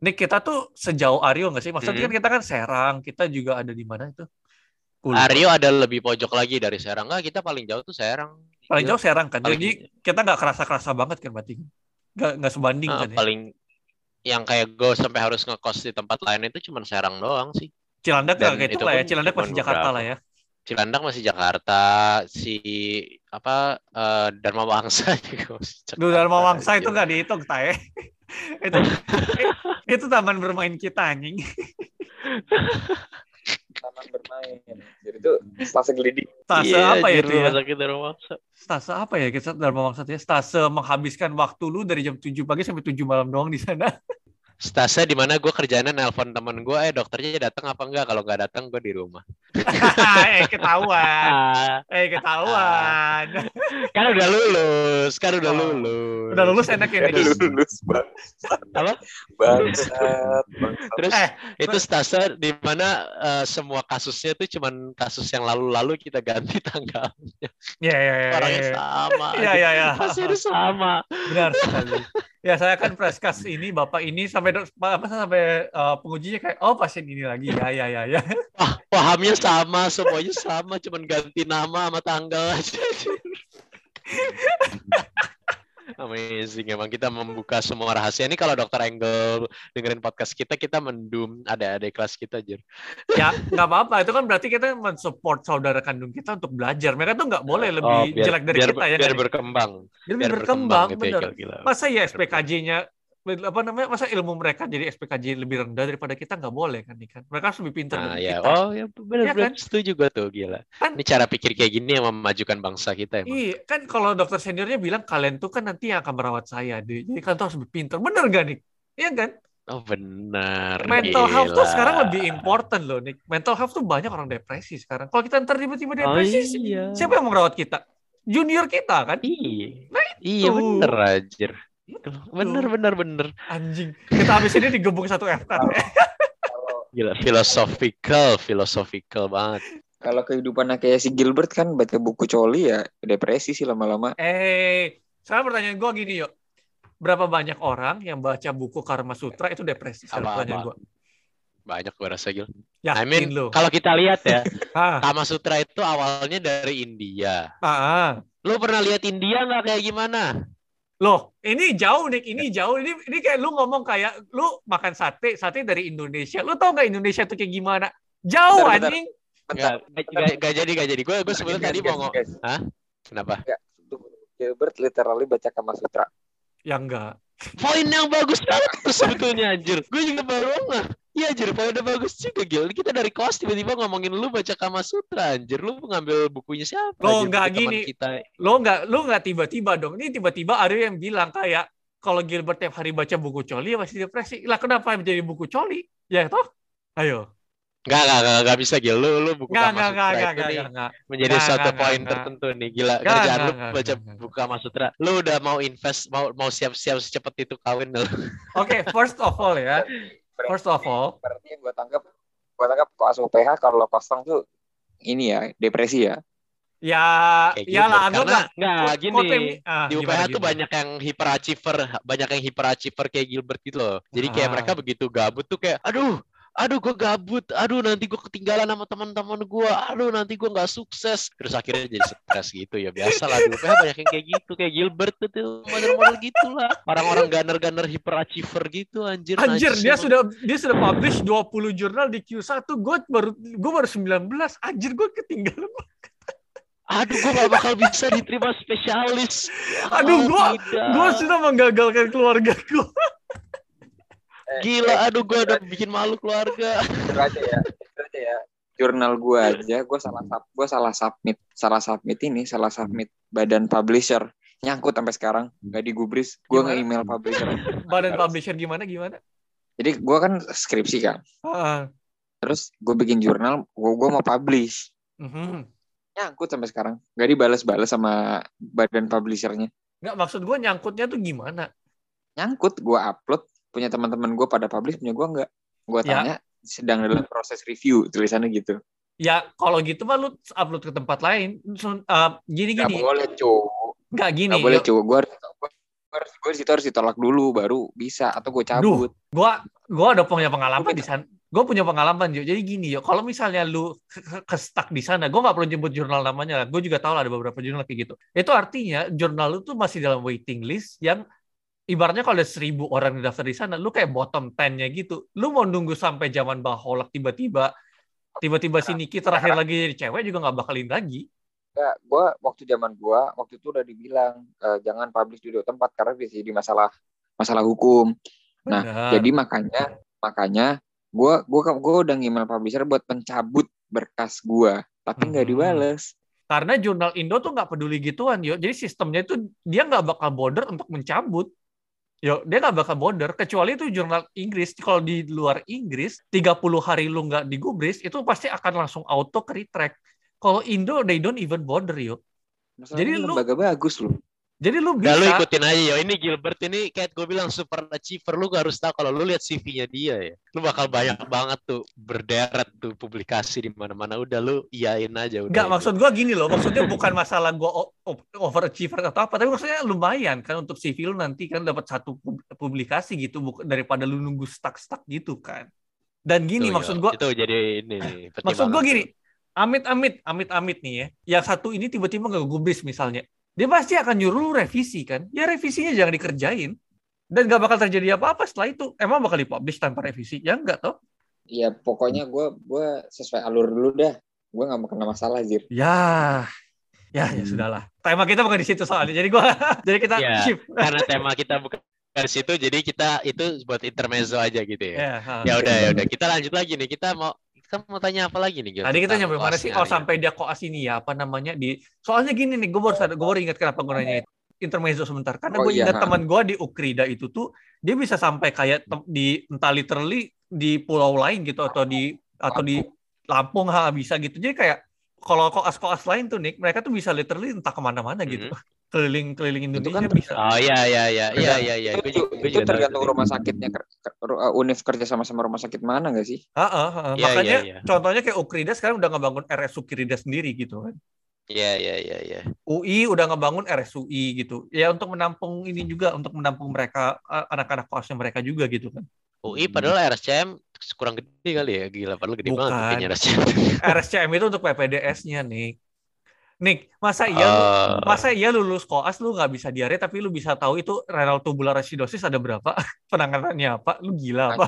Nih kita tuh sejauh Aryo nggak sih? Maksudnya Mhm. kan kita kan Serang, kita juga ada di mana itu? Lupa. Aryo ada lebih pojok lagi dari Serang. Enggak, kita paling jauh tuh Serang. paling Gila. jauh Serang kan. Paling- Jadi kita nggak kerasa-kerasa banget kan berarti. Nggak nggak sebanding Ah, kan ya. paling yang kayak gue sampai harus ngekos di tempat lain itu cuma Serang doang sih. Cilandak nggak kayak itu itu lah ya. Cilandak masih Jakarta lah ya. Cilandak masih Jakarta, si apa eh, Dharma Wangsa juga masih Jakarta. Duh, Dharma Wangsa itu Gila. nggak dihitung, Tae. itu itu taman bermain kita anjing. Taman bermain. Jadi itu stase gelidi. Stase Iya, apa ya itu ya? rumah sakit Dharma Wangsa. Stase apa ya kita Dharma Wangsa ya? Stase menghabiskan waktu lu dari jam 7 pagi sampai 7 malam doang di sana. Stase di mana gue kerjanya nelpon temen gue, eh dokternya datang apa enggak? Kalau nggak datang gue di rumah. eh ketahuan. Ah, Eh ketahuan. kan udah lulus, kan udah Oh. lulus. Udah lulus enak ya nih. Lulus bang. Apa? Bangsat. Terus Eh, itu stase di mana eh, semua kasusnya itu cuman kasus yang lalu-lalu kita ganti tanggal. ya ya ya. Orangnya ya. sama. Iya iya iya. Hasilnya sama. Benar sekali. Ya saya kan preskas ini bapak ini sampai apa sampai eh, pengujinya kayak oh pasien ini lagi ya ya ya ya. Wah, pahamnya sama, semuanya sama, cuman ganti nama sama tanggal aja. Amazing, emang kita membuka semua rahasia. Ini kalau dokter Angle dengerin podcast kita, kita mendum ada ada kelas kita, Jir. Ya nggak apa-apa itu kan berarti kita mensupport saudara kandung kita untuk belajar. Mereka tuh nggak boleh lebih Oh, biar, jelek dari biar, kita ya. biar nih? berkembang. Biar Biar berkembang, gitu ya, bener. gila-gila. Masa ya SPKJ-nya apa namanya masa ilmu mereka jadi SPKJ lebih rendah daripada kita nggak boleh kan nih kan mereka harus lebih pintar Nah, dari ya. kita Oh, ya benar benar kan? setuju gue tuh, gila. Kan- Ini cara pikir kayak gini yang memajukan bangsa kita emang. iya kan kalau dokter seniornya bilang kalian tuh kan nanti yang akan merawat saya deh jadi kalian tuh harus lebih pintar bener gak nih Iya kan Oh, benar. mental health tuh gila. sekarang lebih important loh nih mental health tuh banyak orang depresi sekarang kalau kita ntar tiba-tiba Oh, depresi iya. siapa yang mau merawat kita junior kita kan Iya. Nah, Iya bener anjir. Bener bener bener. anjing kita habis ini digebuk satu FK Gila philosophical, philosophical banget. kalau kehidupannya kayak si Gilbert kan baca buku coli ya depresi sih lama-lama. Eh, sekarang pertanyaan gue gini yuk. Berapa banyak orang yang baca buku Karma Sutra itu depresi? Sekarang Apa-apa. pertanyaan gue. Banyak gue rasa Gil. Yakin I mean, lo. kalau kita lihat ya, Ah, Kama Sutra itu awalnya dari India. ah, ah. Lu pernah lihat India nggak kayak gimana? Loh, ini jauh nih, ini jauh. Ini ini kayak lu ngomong kayak lu makan sate, sate dari Indonesia. Lu tau nggak Indonesia tuh kayak gimana? Jauh Bentar, bentar. anjing. Bentar, Gak, gak, gak jadi, gak jadi. Gue gue guys, tadi mau ngomong. Hah? Kenapa? Tunggu. Gilbert literally baca Kama Sutra. Ya enggak. Poin yang bagus banget tuh sebetulnya anjir. Gue juga baru nggak. Iya anjir, poinnya bagus juga Gil. Kita dari kelas tiba-tiba ngomongin lu baca Kama Sutra anjir. Lu ngambil bukunya siapa? Anjir? nggak gini. Kita. Lo nggak lu nggak tiba-tiba dong. Ini tiba-tiba ada yang bilang kayak kalau Gilbert tiap hari baca buku coli ya pasti depresi. Lah kenapa menjadi buku coli? Ya toh? Ayo. Nggak, nggak, nggak, nggak bisa Gil. Lu, lu buku Nggak, Kama nggak, Sutra nggak, itu nggak, nih nggak, nggak. menjadi Nggak, suatu nggak, poin nggak. tertentu nih. Gila, Nggak, kerjaan nggak, lu nggak, baca nggak, nggak. buku Kama Sutra. Lu udah mau invest, mau mau siap-siap secepat itu kawin lu. Oke, first of all ya. First of all, Berarti yang gue tangkap, gue tangkap koas UPH kalau kosong tuh ini ya depresi ya. ya Kayak ya lah Karena anggaplah nggak gini. yang- ah, di gimana, UPH tuh gimana? banyak yang hyperachiever, banyak yang hyperachiever kayak Gilbert gitu loh. Jadi kayak Ah. mereka begitu gabut tuh kayak, aduh, aduh gue gabut, aduh nanti gue ketinggalan sama teman-teman gue, aduh nanti gue nggak sukses. Terus akhirnya jadi stres gitu ya biasa lah di UPH banyak yang kayak gitu, kayak Gilbert tuh model-model gitulah. Orang-orang gunner-gunner hyperachiever gitu anjir. Anjir, dia emang. sudah dia sudah publish 20 jurnal di Q1, gue baru gue baru 19. Anjir, gue ketinggalan. Aduh, gue gak bakal bisa diterima spesialis. Aduh, gua- tidak. Gue sudah menggagalkan keluarga gue. Eh, Gila, eh, aduh gue udah bikin malu keluarga. jujur aja ya, jujur aja ya. Jurnal gue aja, gue salah sub, gue salah submit, salah submit ini, salah submit badan publisher nyangkut sampai sekarang nggak digubris. Gue Gimana? nge-email publisher. Badan publisher gimana gimana? Jadi gue kan skripsi kan, Ah, terus gue bikin jurnal, gue gue mau publish, mhm. nyangkut sampai sekarang, nggak dibales-bales sama badan publishernya. Nggak maksud gue nyangkutnya tuh gimana? Nyangkut, gue upload, punya teman-teman gue pada publish, punya gue nggak. Gue Ya. tanya, sedang dalam proses review, tulisannya gitu. Ya kalau gitu mah lu upload ke tempat lain. Uh, gini Gak gini, boleh cuy, nggak gini. nggak boleh cuy. Gue harus, gue gue situ harus ditolak dulu, baru bisa atau gue cabut. Gua gua ada punya pengalaman di sana. Gue punya pengalaman yo. Jadi gini yo, kalau misalnya lu ke, ke stuck di sana, gue nggak perlu nyebut jurnal namanya lah. Gue juga tahu lah ada beberapa jurnal kayak gitu. Itu artinya jurnal lu tuh masih dalam waiting list yang ibaratnya kalau ada seribu orang yang daftar di sana, lu kayak bottom 10-nya gitu. Lu mau nunggu sampai zaman baholak tiba-tiba, tiba-tiba si Niki terakhir lagi jadi cewek juga nggak bakalin lagi. Enggak, gue waktu zaman gue waktu itu udah dibilang eh, jangan publish di dua tempat karena bisa jadi masalah masalah hukum. Nah, Benar. Jadi makanya makanya gue gua gua udah email publisher buat mencabut berkas gue, tapi nggak Hmm. dibales. Karena jurnal Indo tuh nggak peduli gituan, yo. Jadi sistemnya itu dia nggak bakal border untuk mencabut. Yo, dia nggak bakal border kecuali itu jurnal Inggris. Kalau di luar Inggris, 30 hari lu nggak digubris, itu pasti akan langsung auto ke retract. Kalau Indo, they don't even border, yo. Jadi lu- lembaga bagus loh. Jadi lu Udah lu bisa, ikutin aja ya. Ini Gilbert ini kayak gue bilang super achiever. Lu harus tahu kalau lu lihat CV-nya dia ya. Lu bakal banyak banget tuh berderet tuh publikasi di mana-mana. Udah lu iyain aja udah. nggak itu. maksud gua gini loh. Maksudnya bukan masalah gua o- o- overachiever atau apa, tapi maksudnya lumayan kan untuk CV lu nanti kan dapat satu pub- publikasi gitu, daripada lu nunggu stuck-stuck gitu kan. Dan gini Tuh, maksud gua, Itu jadi ini nih. Maksud gue gini, amit-amit, amit-amit nih ya. Yang satu ini tiba-tiba nggak gubris misalnya. Dia pasti akan nyuruh lu revisi kan. Ya revisinya jangan dikerjain. Dan nggak bakal terjadi apa-apa setelah itu. Emang bakal dipublish tanpa revisi? Ya enggak toh. Ya pokoknya gue gua sesuai alur dulu dah. Gue nggak mau kena masalah Zir. Ya, ya, ya Hmm. sudahlah. Tema kita bukan di situ soalnya. Jadi gua, jadi kita Ya. shift. Karena tema kita bukan dari situ, jadi kita itu buat intermezzo aja gitu ya. Ya. Ya udah ya udah. Kita lanjut lagi nih. Kita mau kita mau tanya apa lagi nih? Tadi kita nyampe mana sih? Oh sampai dia koas ini ya apa namanya di. Soalnya gini nih, gue baru sadar, gue baru ingat kenapa gue nanya itu. intermezzo sebentar. Karena Oh, gue iya, ingat teman gue di Ukrida itu tuh dia bisa sampai kayak di entah literally di pulau lain gitu atau di atau di Lampung ha bisa gitu. Jadi kayak kalau koas-koas lain tuh Nick, mereka tuh bisa literally entah ke mana-mana gitu. Keliling-keliling Itu Indonesia kan bisa. Oh iya iya iya iya iya iya. itu, itu juga tahu tergantung itu. rumah sakitnya uh, Unif kerja sama sama rumah sakit mana nggak sih? Ha, ha. Iya, Makanya iya, iya. contohnya kayak Ukrida sekarang udah ngebangun RS Ukrida sendiri gitu kan. Iya iya iya iya. UI udah ngebangun RSUI gitu. Ya untuk menampung ini juga untuk menampung mereka anak-anak kelasnya mereka juga gitu kan. UI padahal RSCM kurang gede kali ya gila padahal gede banget Bukan. kayaknya RSCM. RSCM itu untuk PPDS-nya nih. Nick, masa iya Eh, masa iya lulus koas lu nggak bisa diare tapi lu bisa tahu itu renal tubular acidosis ada berapa? Penanganannya apa? Lu gila apa?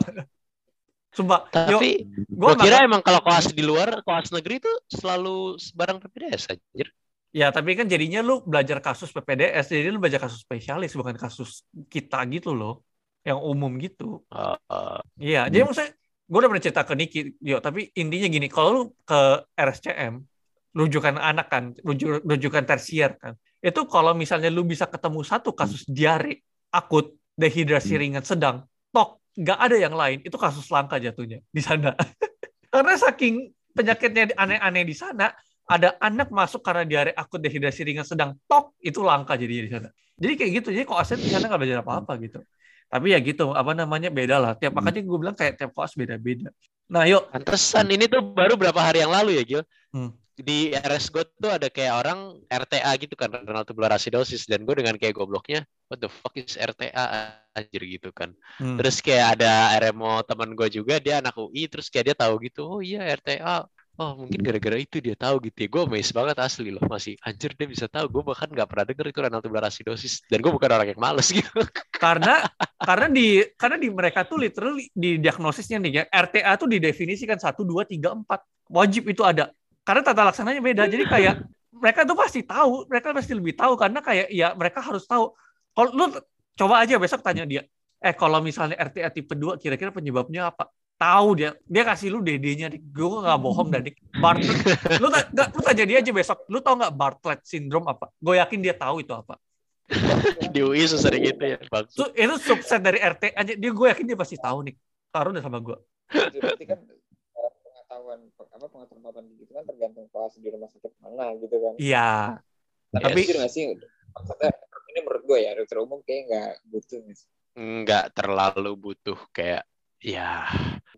Sumpah, yuk, tapi gua gue kira emang kalau koas di luar, koas negeri tuh selalu barang PPDS anjir. Ya, tapi kan jadinya lu belajar kasus PPDS, jadi lu belajar kasus spesialis, bukan kasus kita gitu loh, yang umum gitu. Eh, eh, Iya, jadi maksudnya gue udah pernah cerita ke Niki, yo, tapi intinya gini, kalau lu ke RSCM, rujukan anak kan, rujuk, rujukan tersier kan, itu kalau misalnya lu bisa ketemu satu kasus diare akut, dehidrasi ringan sedang, tok, nggak ada yang lain, itu kasus langka jatuhnya di sana. Karena saking penyakitnya aneh-aneh di sana, ada anak masuk karena diare akut dehidrasi ringan sedang, tok, itu langka jadi di sana. Jadi kayak gitu, jadi kok aset di sana nggak belajar apa-apa gitu. Tapi ya gitu, apa namanya beda lah. Tiap makanya gue bilang kayak tiap koas beda-beda. Nah yuk, Pantesan ini tuh baru berapa hari yang lalu ya Gil. Hmm. Di RS gue tuh ada kayak orang RTA gitu kan, renal tubular acidosis dan gue dengan kayak gobloknya, what the fuck is RTA anjir gitu kan. Hmm. Terus kayak ada RMO teman gue juga dia anak UI terus kayak dia tahu gitu, oh iya RTA. Oh mungkin gara-gara itu dia tahu gitu ya. Gue amazed banget asli loh masih anjir dia bisa tahu. Gue bahkan nggak pernah denger itu renal tubular acidosis dan gue bukan orang yang males gitu. karena karena di karena di mereka tuh literally di diagnosisnya nih ya RTA tuh didefinisikan 1 2 3 4. Wajib itu ada. Karena tata laksananya beda. Jadi kayak mereka tuh pasti tahu, mereka pasti lebih tahu karena kayak ya mereka harus tahu. Kalau lu coba aja besok tanya dia, eh kalau misalnya RTA tipe 2 kira-kira penyebabnya apa? Tahu dia, dia kasih lu DD-nya, Dik. gue nggak bohong dan Bartlett, lu, ta- nggak- lu tanya dia aja besok, lu tau nggak Bartlett syndrome apa? Gue yakin dia tahu itu apa. di UI sesering itu ya. Bang. Itu, itu subset dari RT aja. Dia gue yakin dia pasti tahu nih. Taruh deh sama gue. Berarti kan eh, pengetahuan apa pengetahuan gitu kan tergantung kelas di rumah sakit mana gitu kan. Iya. Tapi Tapi- jujur nggak sih maksudnya ini menurut gue ya dokter umum kayak nggak butuh nggak terlalu butuh kayak ya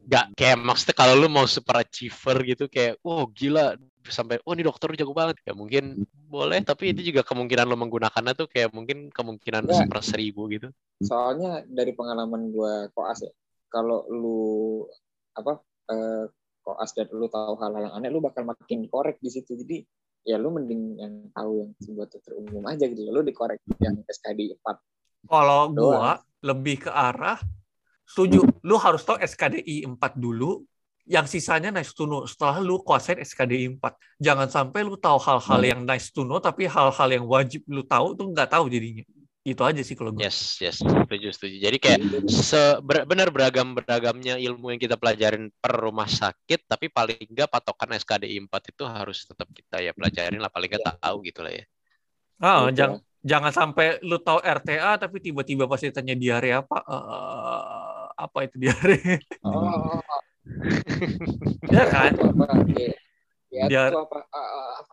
nggak kayak maksudnya kalau lu mau super achiever gitu kayak oh gila sampai oh ini dokter jago banget ya mungkin boleh tapi itu juga kemungkinan lu menggunakannya tuh kayak mungkin kemungkinan Ya. per seribu gitu Soalnya dari pengalaman gue koas ya, kalau lu apa eh, koas dan lu tahu hal-hal yang aneh, lu bakal makin korek di situ. Jadi ya lu mending yang tahu yang sebuah dokter umum aja gitu. Lu dikorek yang SKD 4 Kalau gua lebih ke arah setuju. Lu harus tahu SKDI 4 dulu. Yang sisanya nice to know. Setelah lu kuasain SKDI 4. Jangan sampai lu tahu hal-hal Hmm. yang nice to know, tapi hal-hal yang wajib lu tahu tuh nggak tahu jadinya. Itu aja sih kalau gue. yes yes setuju setuju jadi kayak se ber- benar beragam beragamnya ilmu yang kita pelajarin per rumah sakit tapi paling nggak patokan SKDI 4 itu harus tetap kita ya pelajarin lah paling nggak tahu gitu lah ya Ah, Gitu. jangan jangan sampai lu tahu RTA tapi tiba-tiba pas ditanya diare apa eh, apa itu diare Oh, ya kan itu apa? Ya, ya Dia- itu apa? Ah, ah, ah.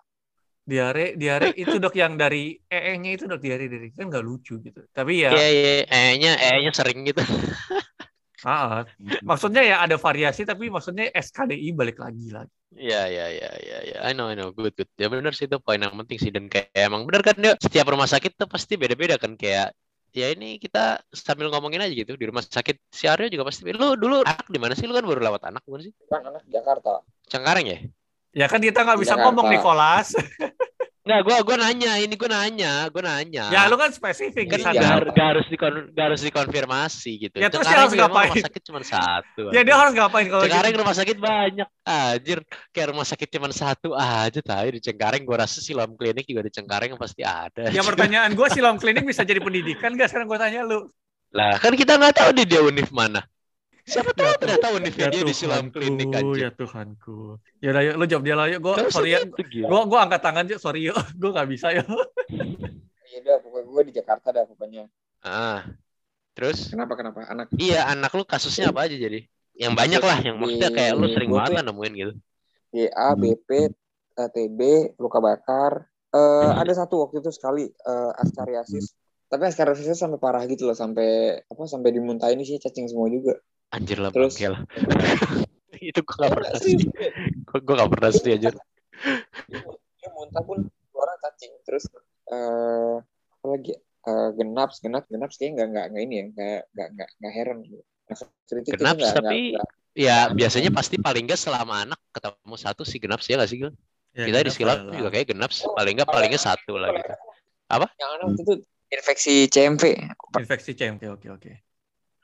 diare diare itu dok yang dari ee-nya itu dok diare dari kan nggak lucu gitu tapi ya Iya, iya, E-nya, E-nya sering gitu. ah, maksudnya ya ada variasi tapi maksudnya SKDI balik lagi lagi Iya, iya, iya, iya, iya. I know, I know. Good, good. Ya benar sih itu poin yang penting sih. Dan kayak emang benar kan, dia setiap rumah sakit tuh pasti beda-beda kan. Kayak, ya ini kita sambil ngomongin aja gitu. Di rumah sakit si Aryo juga pasti. Lu dulu anak di mana sih? Lu kan baru lewat anak bukan sih? Anak Jakarta. Cengkareng ya? ya kan kita nggak bisa Jakarta. ngomong Nicholas Enggak, gua gua nanya, ini gua nanya, gua nanya. ya lu kan spesifik kan sana harus, harus, dikon- nggak harus dikonfirmasi gitu. Ya, terus harus ngapain? rumah sakit cuma satu. ya dia harus ngapain kalau Cengkareng gitu? rumah sakit banyak anjir kayak rumah sakit cuma satu aja tahu di Cengkareng gua rasa silam klinik juga di Cengkareng pasti ada ya pertanyaan gue silom klinik bisa jadi pendidikan gak sekarang gue tanya lu lah kan kita nggak tahu di dia univ mana siapa tahu Ya ternyata univnya dia di silam klinik anjir ya Tuhanku. Ya udah yuk lu jawab dia lah yuk. Gue sorry ya gue gue angkat tangan yuk sorry yuk. Gue nggak bisa yuk. Iya udah, pokoknya gue di Jakarta dah pokoknya. ah. Terus? Kenapa kenapa? Anak. Iya anak lu kasusnya apa aja jadi? Yang banyak lah yang maksudnya kayak lu sering banget lah nemuin gitu. GA, BP, eh, TB, luka bakar. Eh, ada satu waktu itu sekali eh, askariasis. Tapi askariasisnya sampai parah gitu loh, sampai apa? Sampai dimuntahin sih cacing semua juga. Anjir lah Terus- bangke lah itu gua gak pernah sih gua gak pernah sih anjir Dia muntah pun keluar cacing. Terus eh apa lagi? Eh, genaps, genaps, genaps kayaknya nggak nggak nggak ini ya, nggak nggak nggak nggak heran. Nah, nggak- tapi- nggak- nggak- ya biasanya pasti paling nggak selama anak ketemu satu sih genap sih ya gak sih Gil? Ya, kita di kenapa Silom lah? juga kayak genap paling nggak palingnya satu lah gitu. Yang ada waktu itu infeksi CMV. infeksi CMT oke oke.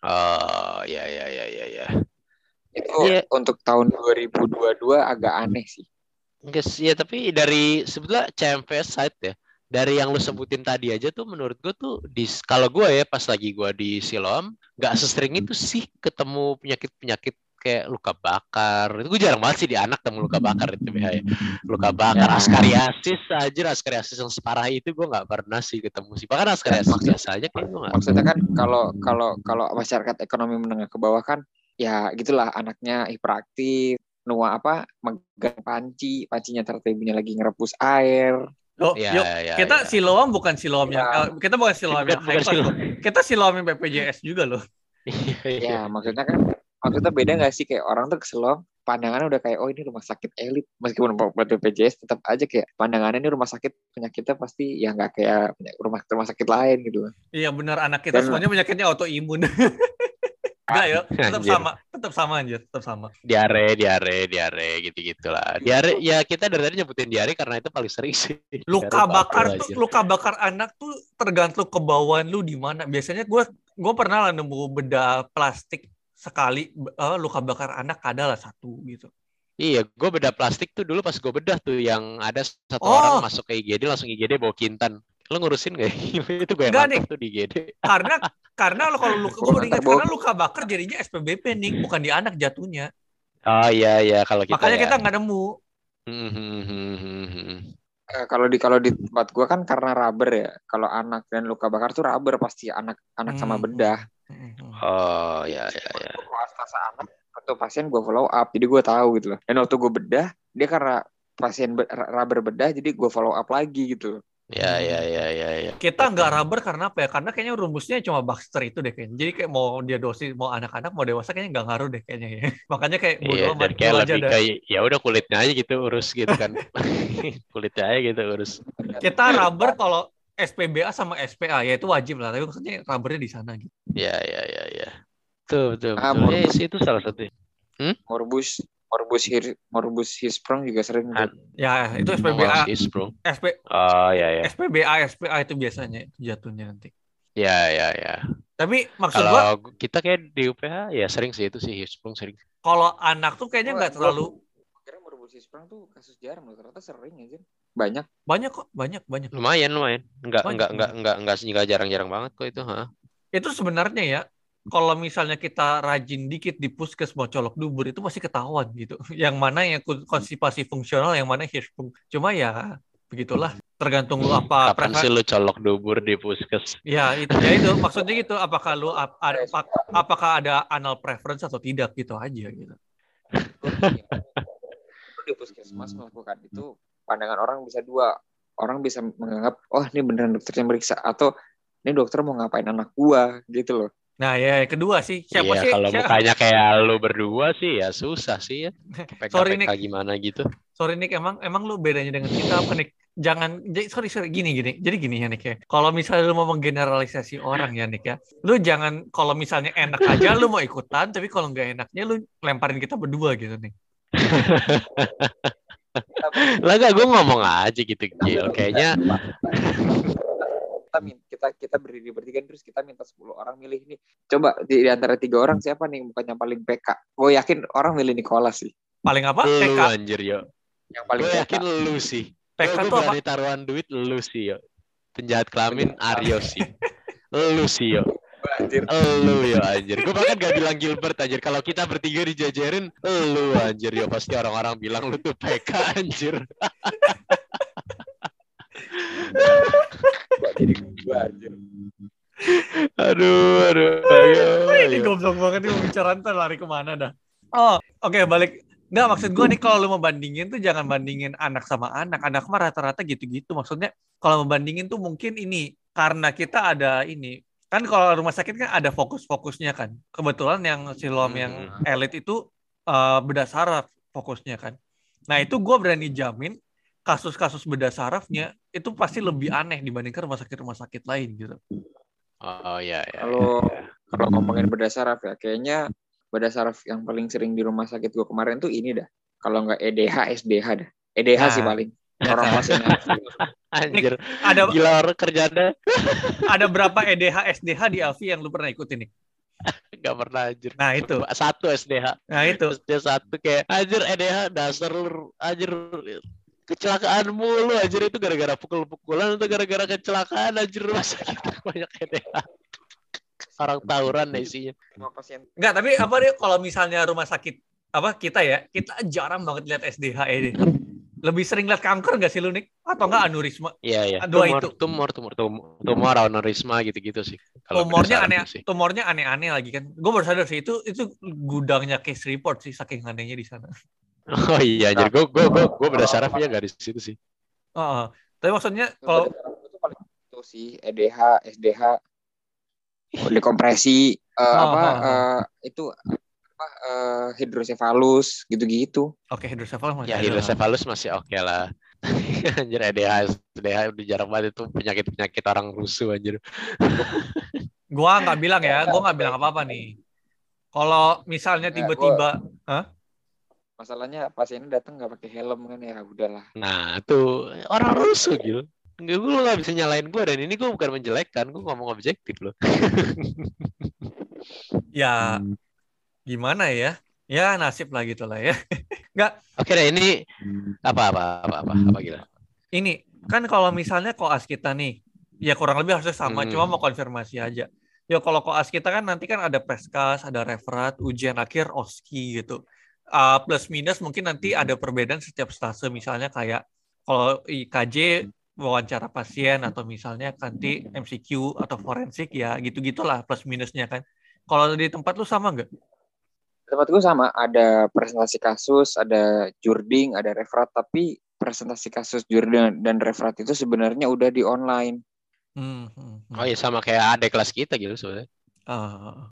Oh ya ya ya ya ya. Itu Iya. untuk tahun 2022 agak aneh sih. Sih ya tapi dari sebetulnya CMVS site ya. Dari yang lu sebutin tadi aja tuh menurut gue tuh di kalau gue ya pas lagi gue di Siloam nggak sesering itu sih ketemu penyakit-penyakit kayak luka bakar. Itu gue jarang banget sih di anak ketemu luka bakar itu ya. Luka bakar, Ya. askariasis aja, askariasis yang separah itu gue nggak pernah sih ketemu sih. Bahkan askariasis Maksud- biasa aja kayak gue nggak. Maksudnya kan kalau kalau kalau masyarakat ekonomi menengah ke bawah kan ya gitulah anaknya hiperaktif, nua apa megang panci, pancinya ternyata ibunya lagi ngerebus air. Oh, Ya, yuk, ya, kita ya. siloam bukan siloam yang Ya. eh, kita bukan siloam Bukan- yang bukan siloam. Kita siloam yang BPJS juga loh. Iya, iya. Ya maksudnya kan maksudnya beda nggak sih kayak orang tuh keselom pandangannya udah kayak oh ini rumah sakit elit meskipun buat BPJS tetap aja kayak pandangannya ini rumah sakit penyakitnya pasti ya nggak kayak rumah rumah sakit lain gitu. Iya benar anak kita Dan- semuanya penyakitnya autoimun. Enggak ya, tetap Anjir. sama, tetap sama anjir, tetap sama. diare, diare, diare gitu-gitu lah. Diare ya kita dari tadi nyebutin diare karena itu paling sering sih. Luka Diare bakar tuh, aja. luka bakar anak tuh tergantung kebauan lu di mana. Biasanya gue gue pernah lah nemu bedah plastik sekali eh, luka bakar anak ada lah satu gitu. Iya, gue bedah plastik tuh dulu pas gue bedah tuh yang ada satu Oh. orang masuk ke IGD langsung IGD bawa kintan. Lo ngurusin gak? itu gue yang Enggak, nangkep tuh di IGD. Karena karena lo kalau luka gue ingat karena luka bakar jadinya SPBP nih, bukan di anak jatuhnya. Oh iya iya kalau kita Makanya ya. kita nggak nemu. Hmm, hmm, hmm. Eh, kalau di kalau di tempat gua kan karena rubber ya. Kalau anak dan luka bakar tuh rubber pasti anak anak sama Hmm. bedah. Oh ya ya ya. Kalau astasa anak untuk pasien gue follow up jadi gue tahu gitu loh dan waktu gue bedah dia karena pasien be- rubber bedah jadi gue follow up lagi gitu Ya ya ya ya ya. Kita nggak rubber karena apa ya? Karena kayaknya rumusnya cuma Baxter itu deh kayaknya. Jadi kayak mau dia dosis mau anak-anak mau dewasa kayaknya nggak ngaruh deh kayaknya ya. Makanya kayak bodo Iya, amat kayak aja lebih dah. kayak ya udah kulitnya aja gitu urus gitu kan. kulitnya aja gitu urus. Kita rubber kalau SPBA sama SPA ya itu wajib lah. Tapi maksudnya rubbernya di sana gitu. Ya ya ya ya. Tuh betul Ah, betul. Morbus. sih itu salah satu. morbus morbus hir morbus hisprong juga sering Ah, tuh. Ya itu SPBA, sis, bro. SP, Oh ya ya. SPBA, SPA itu biasanya itu jatuhnya nanti. Ya ya ya. Tapi maksud gua Kalau kita kayak di UPH ya sering sih itu sih Hisprung sering. kalau anak tuh kayaknya nggak Gua- terlalu kira morbus hisprong tuh kasus jarang loh ternyata sering aja banyak banyak kok, banyak banyak. Lumayan lumayan. Enggak Banyak, enggak enggak enggak enggak enggak jarang-jarang banget kok itu, ha. Itu sebenarnya ya kalau misalnya kita rajin dikit di puskes mau colok dubur itu pasti ketahuan gitu. Yang mana yang kon- konstipasi fungsional, yang mana hirsung. Cuma ya begitulah. Tergantung lu apa Kapan sih lu colok dubur di puskes? Ya itu, ya itu maksudnya gitu. Apakah lu ap- ada- apa- apakah ada anal preference atau tidak gitu aja gitu. Di puskesmas melakukan itu pandangan orang bisa dua orang bisa menganggap oh ini beneran dokternya meriksa atau ini dokter mau ngapain anak gua gitu loh Nah ya yang kedua sih siapa Iya, sih? kalau siapa- mukanya kayak lu berdua sih ya susah sih ya. Sorry, PK-PK Nick. gimana gitu. Sorry Nick, emang emang lu bedanya dengan kita apa Nick? Jangan, jadi sorry sorry gini gini. Jadi gini ya Nick ya. Kalau misalnya lu mau menggeneralisasi orang ya Nick ya, lu jangan kalau misalnya enak aja lu mau ikutan, tapi kalau nggak enaknya lu lemparin kita berdua gitu Nick. Lah gak gue ngomong aja gitu Gil. Kayaknya kita kita kita berdiri bertiga terus kita minta 10 orang milih ini coba di, di antara tiga orang siapa nih bukannya paling PK gue yakin orang milih Nicholas sih Paling apa? lu PK. anjir yo. yang paling Gue PK yakin lu sih. PK Gue tuh apa? berani taruhan duit lu sih yo. Penjahat kelamin Aryo sih. Lu sih yo. Anjir Lu ya anjir. Gue bahkan gak bilang Gilbert anjir. Kalau kita bertiga dijajarin, lu anjir ya pasti orang-orang bilang lu tuh PK anjir. jadi gue anjir Aduh, aduh. Ayo, Ini goblok banget nih pembicaraan ntar lari ke mana dah. Oh, oke balik. Nggak, maksud gue nih kalau lu mau bandingin tuh jangan bandingin anak sama anak. Anak mah rata-rata gitu-gitu. Maksudnya kalau membandingin tuh mungkin ini karena kita ada ini. Kan kalau rumah sakit kan ada fokus-fokusnya kan. Kebetulan yang silom yang elit itu eh, bedah saraf fokusnya kan. Nah itu gue berani jamin kasus-kasus bedah sarafnya itu pasti lebih aneh dibandingkan rumah sakit-rumah sakit lain gitu. Oh ya ya. Kalau- kalau ngomongin bedah saraf ya kayaknya bedah saraf yang paling sering di rumah sakit gue kemarin tuh ini dah kalau nggak EDH SDH dah EDH Nah. sih paling. Orang masih Anjir, Ada gila orang kerjanya ada berapa E EDH SDH di Alfi yang lu pernah ikutin nih? nggak pernah anjir. Nah, itu. Satu SDH. Nah, itu. SD satu kayak anjir EDH dasar lu, anjir kecelakaan mulu anjir itu gara-gara pukul-pukulan atau gara-gara kecelakaan anjir rumah sakit banyak EDH. Orang tawuran deh isinya. pasien. Enggak, tapi apa deh kalau misalnya rumah sakit apa kita ya, kita jarang banget lihat SDH ini. Lebih sering lihat kanker nggak sih lu, Nick? Atau enggak aneurisma? Iya iya. Dua tumor, itu. tumor tumor tumor tumor aneurisma gitu-gitu sih. Kalau Tumornya aneh, sih. tumornya aneh-aneh lagi kan. Gue baru sadar sih itu itu gudangnya case report sih saking anehnya di sana. Oh iya anjir gue gue gue gue berdasarkan nggak di situ sih. Heeh. Tapi maksudnya kalau itu paling itu sih EDH, SDH, dekompresi, eh, Oh, apa oh, oh. eh, itu apa eh, hidrosefalus gitu-gitu. oke hidrosefalus masih Ya hidrosefalus masih oke lah. anjir EDH EDH udah jarang banget itu penyakit-penyakit orang rusuh anjir. Gua nggak bilang ya, gua nggak bilang apa-apa nih. Kalau misalnya Nggak, tiba-tiba, Masalahnya pasiennya datang nggak pakai helm kan ya udahlah. Nah tuh orang rusuh gitu. Enggak gue nggak bisa nyalain gue dan ini gue bukan menjelekkan, gue ngomong objektif loh. ya gimana ya? Ya nasib lah gitu lah ya. Oke deh ini apa apa apa apa apa gila. Ini kan kalau misalnya koas kita nih, ya kurang lebih harusnya sama, Hmm. cuma mau konfirmasi aja. Ya kalau koas kita kan nanti kan ada preskas, ada referat, ujian akhir, oski gitu. Uh, plus minus mungkin nanti ada perbedaan setiap stase misalnya kayak kalau IKJ wawancara pasien atau misalnya nanti MCQ atau forensik ya gitu-gitulah plus minusnya kan. Kalau di tempat lu sama nggak? Tempat gue sama, ada presentasi kasus, ada jurding, ada referat, tapi presentasi kasus jurding dan referat itu sebenarnya udah di online. Hmm, hmm, hmm. Oh iya sama kayak ada kelas kita gitu sebenarnya. Ah.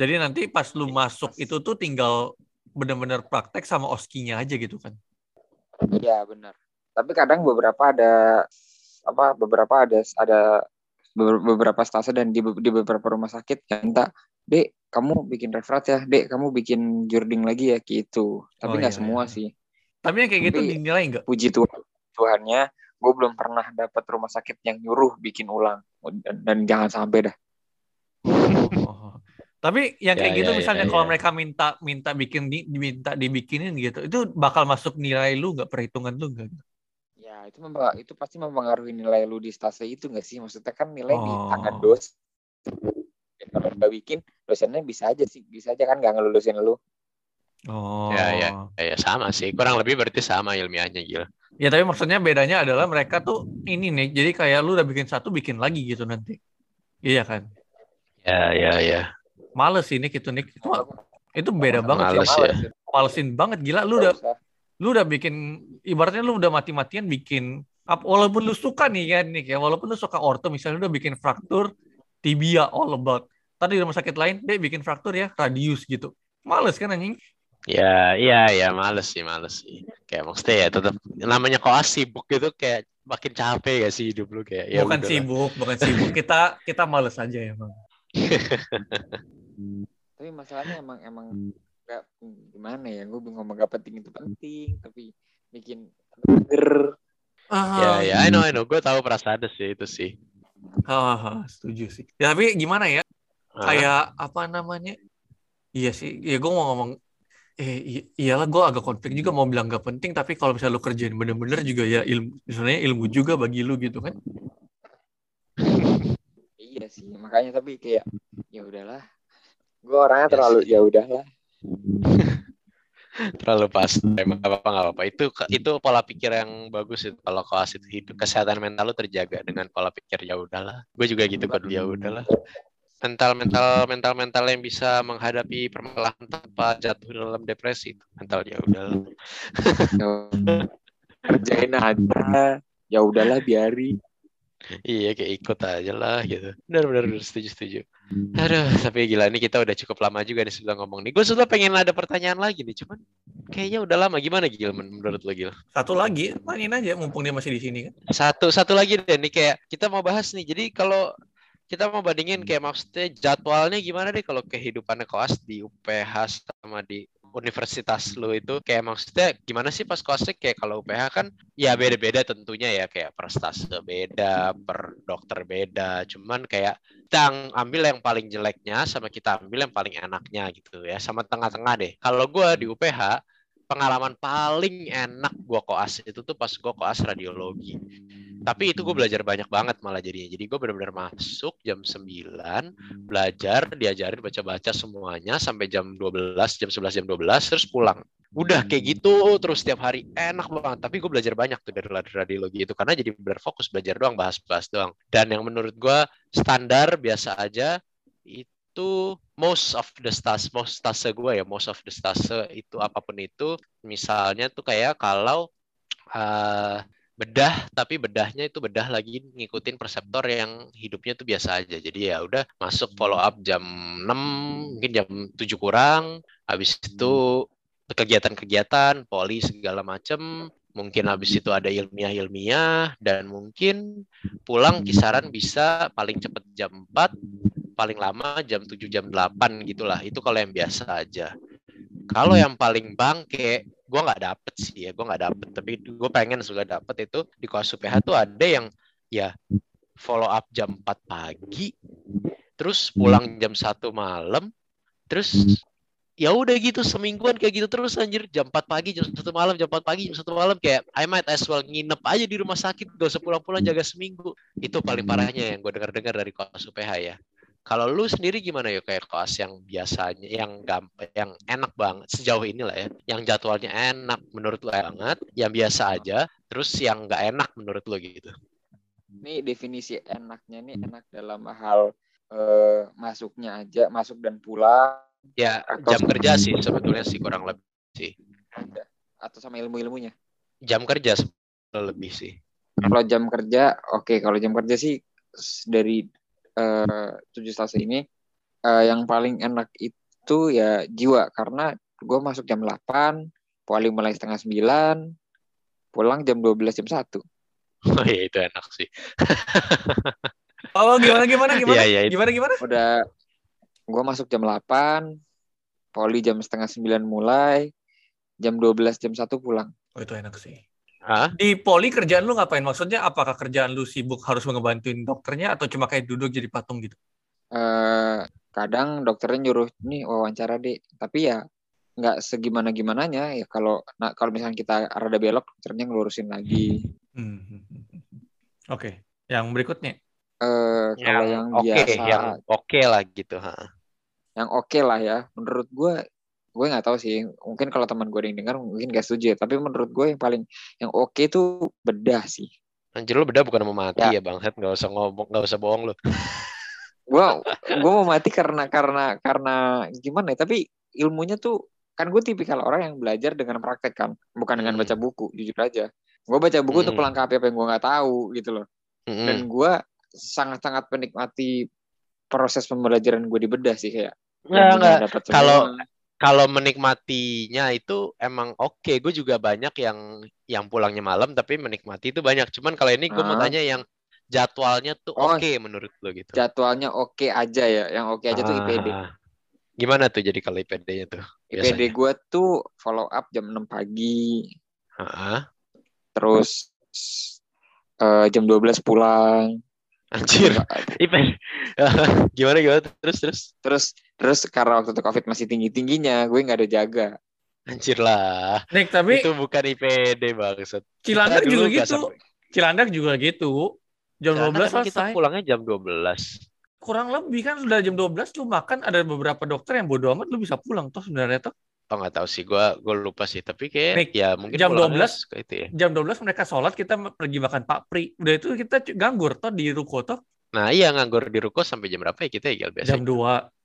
jadi nanti pas lu masuk itu tuh tinggal benar-benar praktek sama oskinya aja gitu kan. Iya benar. Tapi kadang beberapa ada apa beberapa ada ada beber- beberapa stase dan di, di beberapa rumah sakit yang minta, dek kamu bikin referat ya, dek kamu bikin jurding lagi ya gitu. Tapi Oh, nggak iya, semua iya. sih. Tapi yang kayak gitu Tapi- dinilai nggak? Puji Tuhan, Tuhannya, gue belum pernah dapat rumah sakit yang nyuruh bikin ulang dan, dan jangan sampai dah. Oh. Tapi yang kayak Ya, gitu ya, ya, misalnya ya. kalau mereka minta minta bikin di, diminta dibikinin gitu, itu bakal masuk nilai lu nggak perhitungan lu nggak? Ya itu memang itu pasti mempengaruhi nilai lu di stase itu nggak sih? Maksudnya kan nilai di Oh. tangan dos. Ya, kalau nggak bikin dosennya bisa aja sih, bisa aja kan nggak ngelulusin lu. Oh. Ya, ya. Ya, ya sama sih, kurang lebih berarti sama ilmiahnya gila. Ya tapi maksudnya bedanya adalah mereka tuh ini nih, jadi kayak lu udah bikin satu bikin lagi gitu nanti. Iya kan? Ya ya ya. Males sih Nick itu Nick. Itu, itu beda banget Males sih. ya. Malesin banget gila lu udah lu udah bikin ibaratnya lu udah mati-matian bikin ap- walaupun lu suka nih kan nih ya walaupun lu suka orto misalnya lu udah bikin fraktur tibia all about tadi di rumah sakit lain deh bikin fraktur ya radius gitu males kan anjing Ya, iya, ya, males sih, males sih. Kayak maksudnya ya tetap namanya koas sibuk gitu kayak makin capek gak sih hidup lu kayak ya bukan udahlah. sibuk bukan sibuk kita kita males aja emang Tapi masalahnya emang emang nggak gimana ya? Gue ngomong gak penting itu penting, tapi bikin ger. Ya, ya, I know, I know. Gue tahu perasaan sih itu sih. Ah, setuju sih ya, tapi gimana ya Ah, kayak apa namanya iya sih ya gue mau ngomong eh iyalah gue agak konflik juga mau bilang gak penting tapi kalau misalnya lu kerjain bener-bener juga ya ilmu sebenarnya ilmu juga bagi lu gitu kan Iya sih, makanya tapi kayak ya udahlah. Gue orangnya Ya terlalu ya udahlah. terlalu pas. Emang apa apa nggak apa-apa. Itu itu pola pikir yang bagus itu. Kalau itu hidup kesehatan mental lu terjaga dengan pola pikir ya udahlah. Gue juga gitu kan ya udahlah. Mental mental mental mental yang bisa menghadapi permasalahan tanpa jatuh dalam depresi itu mental ya udahlah. Ya, kerjain aja. Ya udahlah biarin. Iya kayak ikut aja lah gitu. Benar-benar setuju setuju. Aduh, tapi gila ini kita udah cukup lama juga nih sudah ngomong nih. Gue sudah pengen ada pertanyaan lagi nih, cuman kayaknya udah lama. Gimana Gil men- menurut lo Gil? satu lagi tanyain aja mumpung dia masih di sini kan Satu satu lagi deh nih kayak kita mau bahas nih. Jadi kalau kita mau bandingin kayak maksudnya jadwalnya gimana deh kalau kehidupannya koas di UPH sama di universitas lu itu. Kayak maksudnya gimana sih pas koasnya kayak kalau UPH kan ya beda-beda tentunya ya. Kayak prestasi beda, per dokter beda. Cuman kayak kita ambil yang paling jeleknya sama kita ambil yang paling enaknya gitu ya. Sama tengah-tengah deh. Kalau gue di UPH pengalaman paling enak gue koas itu tuh pas gue koas radiologi. Tapi itu gue belajar banyak banget malah jadinya. Jadi gue benar-benar masuk jam 9, belajar, diajarin baca-baca semuanya sampai jam 12, jam 11, jam 12, terus pulang. Udah kayak gitu terus setiap hari. Enak banget. Tapi gue belajar banyak tuh dari radiologi itu. Karena jadi benar fokus belajar doang, bahas-bahas doang. Dan yang menurut gue standar biasa aja, itu most of the stase most stase gue ya most of the stase itu apa pun itu misalnya tuh kayak kalau uh, bedah tapi bedahnya itu bedah lagi ngikutin perseptor yang hidupnya tuh biasa aja. Jadi ya udah masuk follow up jam 6 mungkin jam 7 kurang habis itu kegiatan-kegiatan poli segala macem mungkin habis itu ada ilmiah-ilmiah dan mungkin pulang kisaran bisa paling cepat jam 4 paling lama jam 7 jam 8 gitulah. Itu kalau yang biasa aja. Kalau yang paling bangke gue nggak dapet sih ya gue nggak dapet. Tapi gue pengen sudah dapet itu di kelas UPH tuh ada yang ya follow up jam 4 pagi terus pulang jam satu malam terus ya udah gitu semingguan kayak gitu terus anjir. Jam 4 pagi jam satu malam jam 4 pagi jam satu malam kayak I might as well nginep aja di rumah sakit gak usah pulang-pulang jaga seminggu. Itu paling parahnya yang gue dengar-dengar dari kelas UPH ya kalau lu sendiri gimana ya kayak kelas yang biasanya yang gampang yang enak banget sejauh ini lah ya. Yang jadwalnya enak menurut lu banget, yang biasa aja, terus yang nggak enak menurut lu gitu. Ini definisi enaknya nih enak dalam hal eh, masuknya aja, masuk dan pulang. Ya, jam kerja sih sebetulnya sih kurang lebih sih. Atau sama ilmu-ilmunya. Jam kerja lebih sih. Kalau jam kerja, oke. Okay. Kalau jam kerja sih dari uh, tujuh stase ini uh, yang paling enak itu ya jiwa. Karena gue masuk jam 8 poli mulai setengah 9 pulang jam 12 jam 1 oh iya itu enak sih. Oh gimana gimana gimana? Iya, iya, gimana gimana? Udah gue masuk jam 8 poli jam setengah 9 mulai jam 12 jam 1 pulang. Oh itu enak sih Hah? Di poli kerjaan lu ngapain? Maksudnya apakah kerjaan lu sibuk harus ngebantuin dokternya atau cuma kayak duduk jadi patung gitu? Uh, kadang dokternya nyuruh nih wawancara deh, tapi ya nggak segimana gimananya ya kalau nah, kalau misalnya kita rada belok dokternya ngelurusin lagi. Hmm. Oke, okay. yang berikutnya? Uh, kalau yang, yang okay, biasa, yang oke okay lah gitu, ha. Yang oke okay lah ya, menurut gue gue nggak tahu sih. Mungkin kalau teman gue yang dengar mungkin gak setuju ya. Tapi menurut gue yang paling yang oke okay tuh bedah sih. Anjir lo bedah bukan mau mati ya, ya bang nggak usah ngomong nggak usah bohong lo gue gue mau mati karena karena karena gimana ya? Tapi ilmunya tuh kan gue tipikal orang yang belajar dengan praktek kan. Bukan dengan hmm. baca buku jujur aja. Gue baca buku hmm. untuk pelengkapi apa yang gue nggak tahu gitu loh. Hmm. dan gue sangat-sangat menikmati proses pembelajaran gue di bedah sih kayak Nggak, Kalau kalau menikmatinya itu emang oke. Okay. Gue juga banyak yang yang pulangnya malam tapi menikmati itu banyak. Cuman kalau ini gue mau ah. tanya yang jadwalnya tuh oh, oke okay menurut lo gitu. Jadwalnya oke okay aja ya. Yang oke okay aja ah. tuh IPD. Gimana tuh jadi kalau IPD-nya tuh? Biasanya? IPD gue tuh follow up jam 6 pagi. Ah. Terus uh, jam 12 pulang. Anjir. IPD. gimana gimana terus terus. Terus terus karena waktu itu covid masih tinggi tingginya, gue nggak ada jaga. Anjir lah. Nek tapi itu bukan IPD banget. Cilandak juga gitu. Cilandak juga gitu. Jam dua belas selesai. Kita pulangnya jam 12. Kurang lebih kan sudah jam 12 lu makan ada beberapa dokter yang bodo amat lu bisa pulang toh sebenarnya tuh. Oh nggak tahu sih, gue gue lupa sih. Tapi kayak Nek, ya mungkin jam 12 itu ya. Jam 12 mereka sholat kita pergi makan Pak Pri. Udah itu kita ganggur toh di ruko toh. Nah iya nganggur di ruko sampai jam berapa ya kita ya biasa. Jam 2.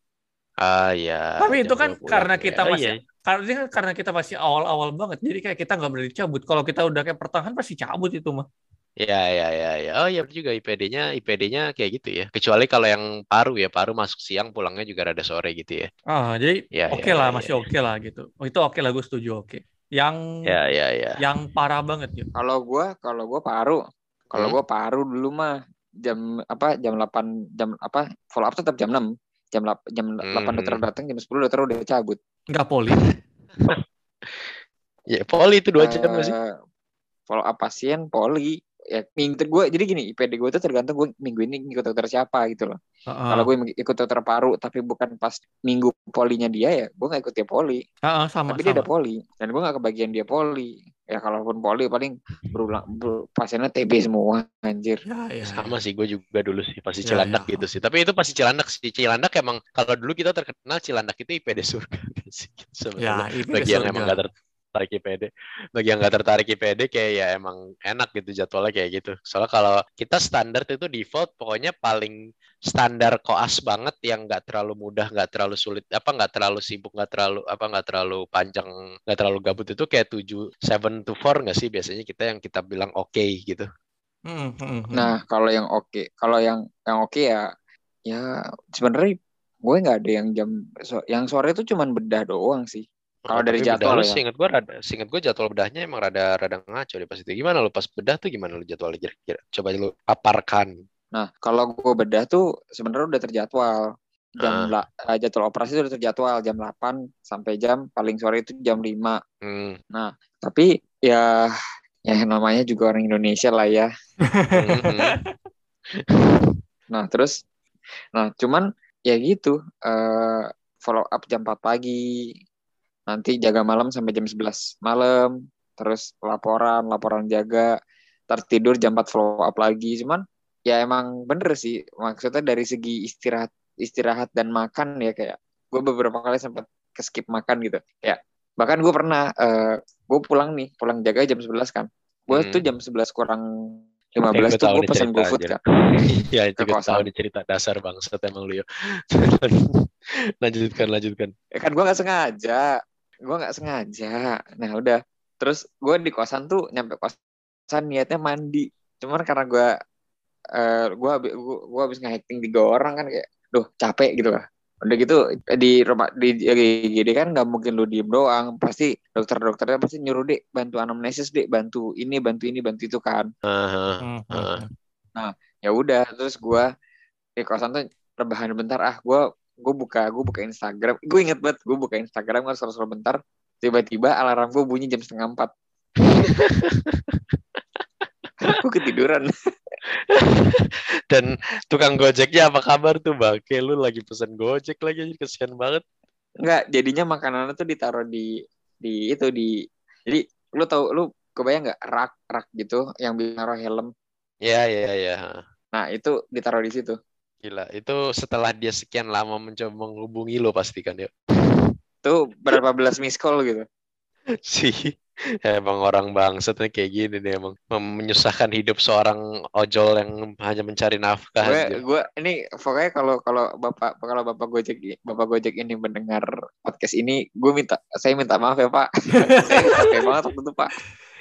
Ah ya. Tapi itu kan karena kita ya. masih iya. karena karena kita masih awal-awal banget. Jadi kayak kita nggak berani cabut. Kalau kita udah kayak pertahanan pasti cabut itu mah. Ya, ya, ya, ya. Oh ya juga IPD-nya, IPD-nya kayak gitu ya. Kecuali kalau yang paru ya, paru masuk siang, pulangnya juga rada sore gitu ya. Ah, jadi ya, oke okay ya, lah, ya, masih ya. oke okay lah gitu. Oh, itu oke okay lah, gue setuju oke. Okay. Yang ya, ya, ya. yang parah banget ya. Kalau gue, kalau gue paru, kalau hmm? gue paru dulu mah jam apa jam 8 jam apa follow up tetap jam 6 jam 8 jam hmm. 8 dokter datang jam 10 dokter udah cabut Enggak poli Ya, poli itu dua jam nggak sih? Eh, follow up pasien poli ya minggu gue jadi gini IPD gue tuh tergantung gue minggu ini ikut dokter siapa gitu loh Heeh. kalau gue ikut dokter paru tapi bukan pas minggu polinya dia ya gue nggak ikut dia poli Heeh, sama tapi dia sama. ada poli dan gue nggak kebagian dia poli ya kalaupun poli paling berulang ber- pasiennya TB semua anjir Ya, ya, Sama sih, gue juga dulu sih pasti Ya, Cilandak ya. gitu sih. Tapi itu pasti Cilandak sih. Cilandak emang kalau dulu kita terkenal Cilandak itu IPD surga sih. ya. Sebetulnya. Ya, bagi yang emang gak tertarik IPD, bagi yang gak tertarik IPD kayak ya emang enak gitu jadwalnya kayak gitu. Soalnya kalau kita standar itu default pokoknya paling standar koas banget yang nggak terlalu mudah, nggak terlalu sulit, apa nggak terlalu sibuk, nggak terlalu apa nggak terlalu panjang, nggak terlalu gabut itu kayak 7 7 to 4 nggak sih biasanya kita yang kita bilang oke gitu. Hmm, hmm, hmm. nah kalau yang oke kalau yang yang oke ya ya sebenarnya gue nggak ada yang jam so- yang sore itu cuman bedah doang sih Kalau Oh, dari jadwal ya. Seinget gue, rada, seinget gue jadwal bedahnya emang rada rada ngaco deh pas itu. Gimana lu pas bedah tuh gimana lu jadwalnya kira-kira? Coba lu paparkan. Nah, kalau gue bedah tuh sebenarnya udah terjadwal. Jam la- eh, jadwal operasi itu udah terjadwal jam 8 sampai jam paling sore itu jam 5. Hmm. Tapi ya ya namanya juga orang Indonesia lah ya. Nah, terus nah cuman ya gitu eh follow up jam 4 pagi. Nanti jaga malam sampai jam 11 malam. Terus laporan, laporan jaga. Tertidur jam 4 follow up lagi. Cuman ya emang bener sih maksudnya dari segi istirahat istirahat dan makan ya kayak gue beberapa kali sempat ke skip makan gitu kayak bahkan gue pernah eh gue pulang nih pulang jaga jam 11 kan gue Hmm. tuh jam 11 kurang Eh, 15 gua tuh gue pesen GoFood kan Iya, itu gue tahu nih cerita dasar bangsat emang lu ya. lanjutkan, lanjutkan. ya kan gue nggak sengaja gue nggak sengaja. Nah udah. Terus gue di kosan tuh nyampe kosan niatnya mandi. Cuman karena gue eh gue gue habis nge-hacking tiga orang kan kayak duh capek gitu lah. Udah gitu di rumah di GD kan nggak mungkin lu diem doang. Pasti dokter-dokternya pasti nyuruh dek bantu anamnesis dek bantu ini bantu ini bantu itu kan. Aha. Hmm, Ah. hmm. ya udah. Terus gue di kosan tuh rebahan bentar ah gue gue buka gue buka Instagram. Gue inget banget gue buka Instagram gue scroll bentar. Tiba-tiba alarm gue bunyi jam setengah empat. Gue ketiduran. Dan tukang gojeknya apa kabar tuh bangke lu lagi pesen gojek lagi kesian banget. Enggak, jadinya makanannya tuh ditaruh di di itu di jadi lu tahu lu kebayang nggak rak rak gitu yang bisa naruh helm? Iya, iya, iya. nah itu ditaruh di situ Gila, itu setelah dia sekian lama mencoba menghubungi lo pasti kan ya. tuh berapa belas miss call gitu? Sih emang orang bangsatnya kayak gini nih emang menyusahkan hidup seorang ojol yang hanya mencari nafkah gue gue ini pokoknya kalau kalau bapak kalau bapak gojek bapak gojek ini mendengar podcast ini gue minta saya minta maaf ya pak. Saya banget waktu itu pak.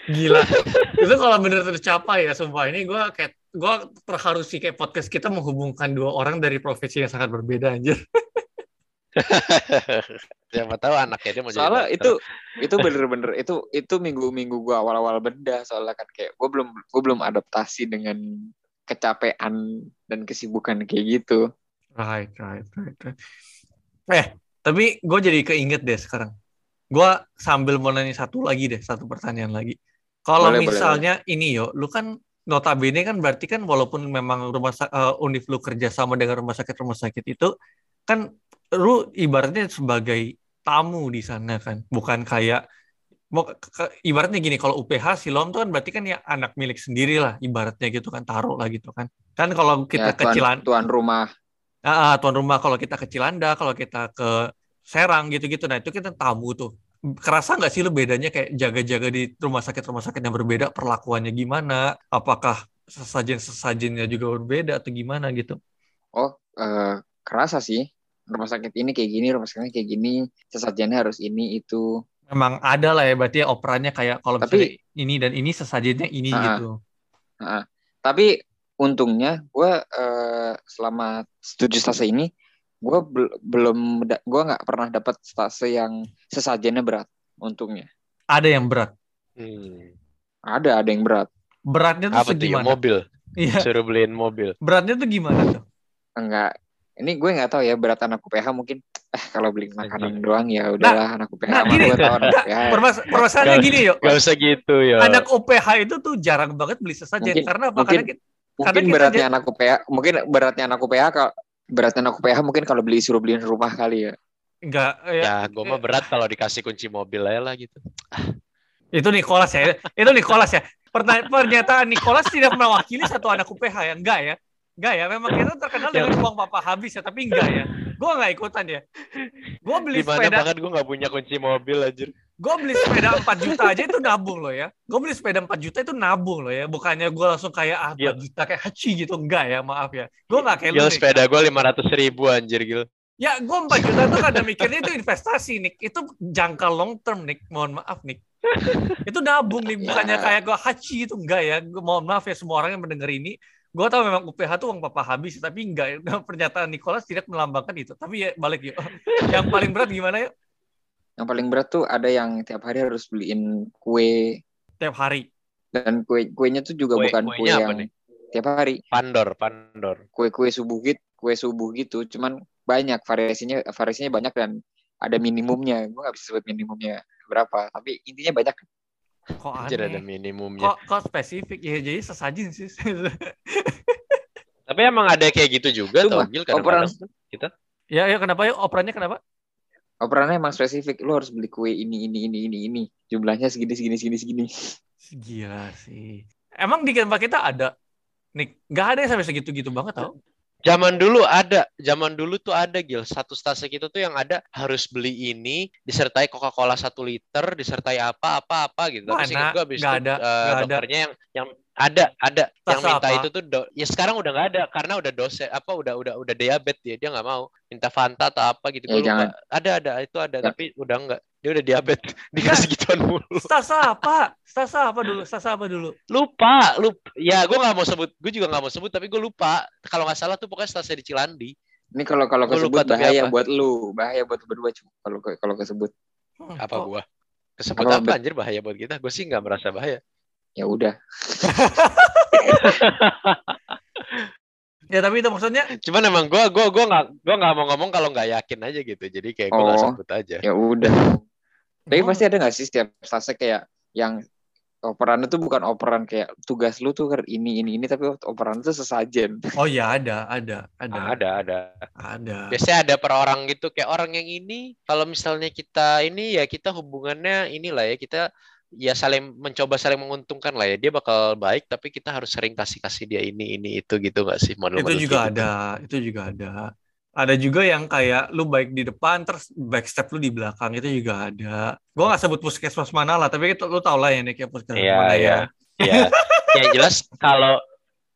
Gila. itu kalau bener tercapai ya sumpah. Ini gue kayak gue terharu sih kayak podcast kita menghubungkan dua orang dari profesi yang sangat berbeda anjir. siapa tahu anaknya dia mau jadi soalnya dokter. itu itu bener-bener itu itu minggu-minggu gue awal-awal bedah soalnya kan kayak gue belum gue belum adaptasi dengan kecapean dan kesibukan kayak gitu Right, right, right, right. Eh, tapi gue jadi keinget deh sekarang. Gue sambil mau nanya satu lagi deh, satu pertanyaan lagi. Kalau Boleh, boleh, misalnya ini yo, lu kan notabene kan berarti kan walaupun memang rumah sa- eh, univ lu kerja sama dengan rumah sakit rumah sakit itu kan lu ibaratnya sebagai tamu di sana kan, bukan kayak mau ke- ke- ibaratnya gini kalau UPH Silom tuh kan berarti kan ya anak milik sendiri lah ibaratnya gitu kan taruh lah gitu kan. Kan kalau kita ya tuan, kecilan tuan rumah Ah, ah, tuan rumah kalau kita ke Cilanda, kalau kita ke Serang gitu-gitu. Nah, itu kita tamu tuh. Kerasa nggak sih lu bedanya kayak jaga-jaga di rumah sakit-rumah sakit yang berbeda, perlakuannya gimana? Apakah sesajen-sesajennya juga berbeda atau gimana gitu? oh eh, kerasa sih rumah sakit ini kayak gini rumah sakit ini kayak gini sesajennya harus ini itu Memang ada lah ya, berarti ya operannya kayak kalau Tapi- misalnya ini dan ini sesajennya ini ah. gitu. Nah, tapi untungnya gue eh, selama tujuh stase ini gue belum gue nggak pernah dapat stase yang sesajennya berat untungnya Ada yang berat. Hmm. ada ada yang berat Beratnya tuh apa tuh ya segimana? mobil Iya, suruh beliin mobil beratnya tuh gimana tuh? enggak ini gue nggak tahu ya berat anak UPH mungkin eh kalau beli makanan doang ya udahlah anak UPH nah, mah gini. gue tahu anak UPH Permas permasalahannya gini yuk. Gak usah gitu ya. Anak UPH itu tuh jarang banget beli sesajen Mungkin- karena apa? mungkin- Karena kita, mungkin Karena beratnya aja- anak UPH mungkin beratnya anak UPH kalau beratnya anak UPH mungkin kalau beli suruh beliin rumah kali ya enggak ya, Ya, gue mah berat kalau dikasih kunci mobil aja lah gitu. itu Nicholas ya. itu Nicholas ya. Pernyataan Nicholas tidak mewakili satu anak UPH ya. Enggak ya. Enggak ya. Memang kita terkenal dengan uang papa habis ya, tapi enggak ya. Gua enggak ikutan ya. Gua beli Di mana sepeda bahkan gue nggak punya kunci mobil aja. Gue beli sepeda 4 juta aja itu nabung loh ya. Gue beli sepeda 4 juta itu nabung loh ya. Bukannya gue langsung kayak ah 4 Gil. juta kayak haci gitu. Enggak ya, maaf ya. Gue enggak kayak lu Gil nih. sepeda gue lima ratus ribu anjir Gil. Ya gue 4 juta tuh karena mikirnya itu investasi nih. Itu jangka long term nih. Mohon maaf nih. itu nabung nih. Bukannya Ya. kayak gue haci itu enggak ya. Gua, mohon maaf ya semua orang yang mendengar ini. Gue tahu memang UPH tuh uang papa habis. Tapi enggak ya. Pernyataan Nicholas tidak melambangkan itu. Tapi ya balik yuk. Yang paling berat gimana ya? Yang paling berat tuh ada yang tiap hari harus beliin kue Tiap hari. dan kue kuenya tuh juga Kue- bukan kue yang nih? tiap hari Pandor, pandor. kue-kue subuh gitu kue subuh gitu cuman banyak variasinya variasinya banyak dan ada minimumnya gue nggak bisa sebut minimumnya berapa tapi intinya banyak Kok Anjir ada aneh? minimumnya. Kok, kok spesifik? Ya jadi sesajin sih. Tapi emang ada kayak gitu juga tau Gil operan kadang-kadang. ya, ya kenapa ya? Operannya kenapa? Operannya emang spesifik lu harus beli kue ini ini ini ini ini jumlahnya segini segini segini segini Gila sih. Emang di tempat kita ada? Nih, nggak ada yang sampai segitu-gitu banget tau? Zaman dulu ada, zaman dulu tuh ada Gil. Satu stasiun itu tuh yang ada harus beli ini, disertai Coca-Cola satu liter, disertai apa apa apa gitu. Tapi Mana? seingat gue abis Nggak itu ada, eh, nggak ada. dokternya yang yang ada ada. Yang Rasa minta apa? itu tuh do- ya sekarang udah nggak ada karena udah dosen apa udah udah udah diabetes dia dia nggak mau. Minta Fanta atau apa gitu Ya, jangan. ada ada itu ada Ya. tapi udah nggak. Dia udah diabetes dikasih gituan mulu. Stasa apa? Stasa apa dulu? Stasa apa dulu? lupa lupa ya gue nggak mau sebut gue juga nggak mau sebut tapi gue lupa. Kalau nggak salah tuh pokoknya stasiun di Cilandi. Ini kalau kalau kesebut bahaya apa. buat lu bahaya buat berdua cu. Kalau kalau kesebut. Hmm, apa kok- gua? Kesebut Apa, apa, anjir? Bahaya buat kita. Gue sih nggak merasa bahaya ya udah. Ya tapi itu maksudnya cuman emang gue gue gue nggak gue nggak mau ngomong kalau nggak yakin aja gitu. Jadi kayak gue nggak Oh. sebut aja. ya udah. Tapi Oh. pasti ada nggak sih setiap stase kayak yang operan itu bukan operan kayak tugas lu tuh kan ini ini ini tapi operan itu sesajen. Oh ya ada, ada, ada, ada ada. Ada. biasanya ada per orang gitu. Kayak orang yang ini kalau misalnya kita ini ya kita hubungannya inilah ya kita ya saling mencoba saling menguntungkan lah ya dia bakal baik tapi kita harus sering kasih kasih dia ini ini itu gitu nggak sih model Itu juga ada, itu juga ada. Ada juga yang kayak lu baik di depan terus backstep lu di belakang itu juga ada. Gua nggak sebut puskesmas mana lah, tapi itu lu tau lah ya nih kayak puskesmas Iya, mana iya. ya. ya yang jelas kalau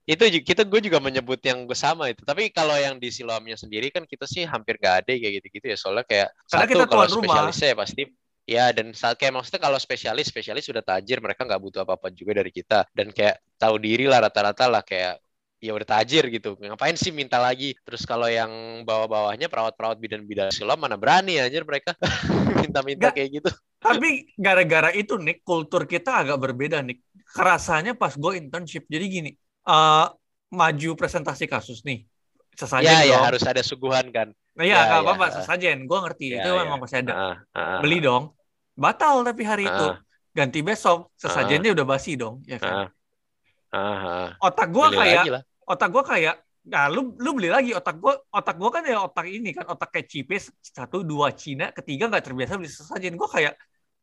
itu kita gue juga menyebut yang sama itu tapi kalau yang di Siloamnya sendiri kan kita sih hampir gak ada kayak gitu-gitu ya soalnya kayak Karena satu kita kalau rumah. spesialisnya ya pasti ya dan saat kayak maksudnya kalau spesialis spesialis sudah tajir mereka nggak butuh apa-apa juga dari kita dan kayak tahu diri lah rata-rata lah kayak ya udah tajir gitu ngapain sih minta lagi terus kalau yang bawah-bawahnya perawat-perawat bidan-bidan Siloam mana berani anjir mereka minta-minta kayak gitu Tapi gara-gara itu nih kultur kita agak berbeda nih. Kerasanya pas gue internship. Jadi gini, eh maju presentasi kasus nih. Sesajen ya ya dong. harus ada suguhan kan Nah, ya, ya, ya. apa-apa, sesajen. Gue ngerti. Ya, itu ya. memang masih ada. Ah, ah, Beli dong. Batal tapi hari itu. ah, Ganti besok. Sesajennya udah basi dong. Ya kan? ah, ah, ah. Otak gue kayak otak gue kayak nah lu lu beli lagi otak gue otak gue kan ya otak ini kan otak kayak cipis satu dua Cina ketiga nggak terbiasa beli sesajen gue kayak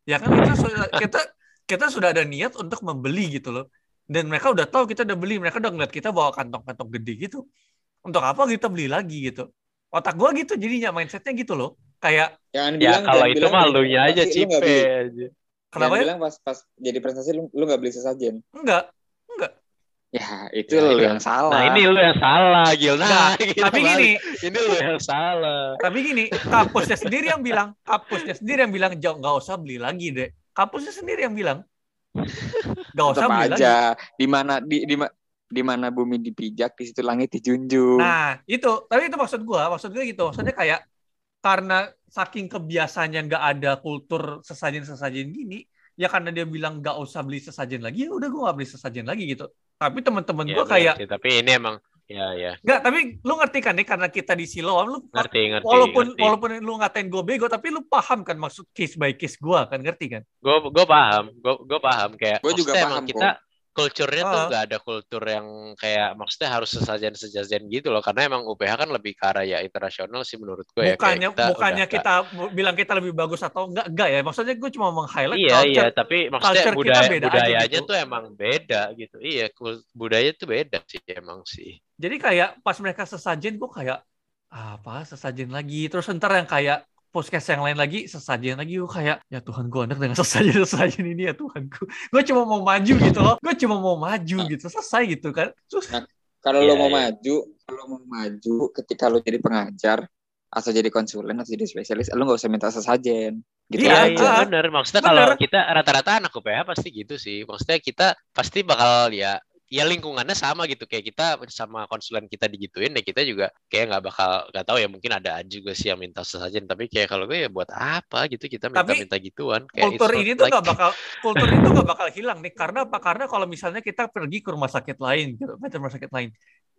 ya kan kita sudah kita kita sudah ada niat untuk membeli gitu loh dan mereka udah tahu kita udah beli mereka udah ngeliat kita bawa kantong-kantong gede gitu untuk apa kita beli lagi gitu otak gue gitu jadinya mindsetnya gitu loh kayak jangan Ya kalau itu mah lu nya aja cipe aja. kenapa jangan ya bilang pas pas jadi presentasi lu lu nggak beli sesajen enggak ya itu Ya, lu itu. yang salah Nah ini lu yang salah Gil. Nah, Enggak, gitu tapi balik. gini ini lu yang salah. Tapi gini, kampusnya sendiri yang bilang, kampusnya sendiri yang bilang, "Jauh nggak usah beli lagi deh. Kampusnya sendiri yang bilang, nggak usah tetap beli lagi. aja di mana di di di mana bumi dipijak di situ langit dijunjung Nah, itu. Tapi itu maksud gua. Maksud gua gitu. Maksudnya kayak karena saking kebiasaannya nggak ada kultur sesajen-sesajen gini, ya karena dia bilang nggak usah beli sesajen lagi, ya udah gua nggak beli sesajen lagi gitu. Tapi teman-teman Ya, gua benar kayak sih. tapi ini emang Ya, ya. Enggak, tapi lu ngerti kan nih karena kita di Siloam lu Ngerti, ngerti. walaupun ngerti. walaupun lu ngatain gue bego tapi lu paham kan maksud case by case gue kan ngerti kan? gue gue paham gue gue paham kayak Gua juga paham emang kita kulturnya tuh Ah. nggak ada kultur yang kayak maksudnya harus sesajen sesajen gitu loh. Karena emang UPH kan lebih ke arah ya internasional sih menurut gue ya. Bukannya kayak kita bukannya kita bu- bilang kita lebih bagus atau enggak enggak ya. Maksudnya gue cuma meng-highlight iya culture iya tapi maksudnya culture kita budaya beda budayanya gitu. tuh emang beda gitu. Iya budaya tuh beda sih emang sih. Jadi kayak pas mereka sesajen gue kayak apa? Sesajen lagi? Terus ntar yang kayak podcast yang lain lagi sesajen lagi gue kayak ya Tuhan gue anak dengan sesajen sesajen ini ya Tuhanku gue cuma mau maju gitu loh gue cuma mau maju gitu selesai gitu kan terus Kalau Iya, lo mau iya. maju, kalau mau maju ketika lo jadi pengajar atau jadi konsulen atau jadi spesialis, lo nggak usah minta sesajen. Gitu Iya, Iya, aja. iya bener. Maksudnya Bener. kalau kita rata-rata anak UPH pasti gitu sih. Maksudnya kita pasti bakal ya ya lingkungannya sama gitu. Kayak kita sama konsulen kita digituin ya kita juga kayak nggak bakal nggak tahu ya mungkin ada juga sih yang minta sesajen. Tapi kayak kalau gue ya buat apa gitu kita Tapi minta-minta gituan. Kayak kultur ini tuh like- nggak bakal kultur itu nggak bakal hilang nih. Karena apa? Karena kalau misalnya kita pergi ke rumah sakit lain gitu ke rumah sakit lain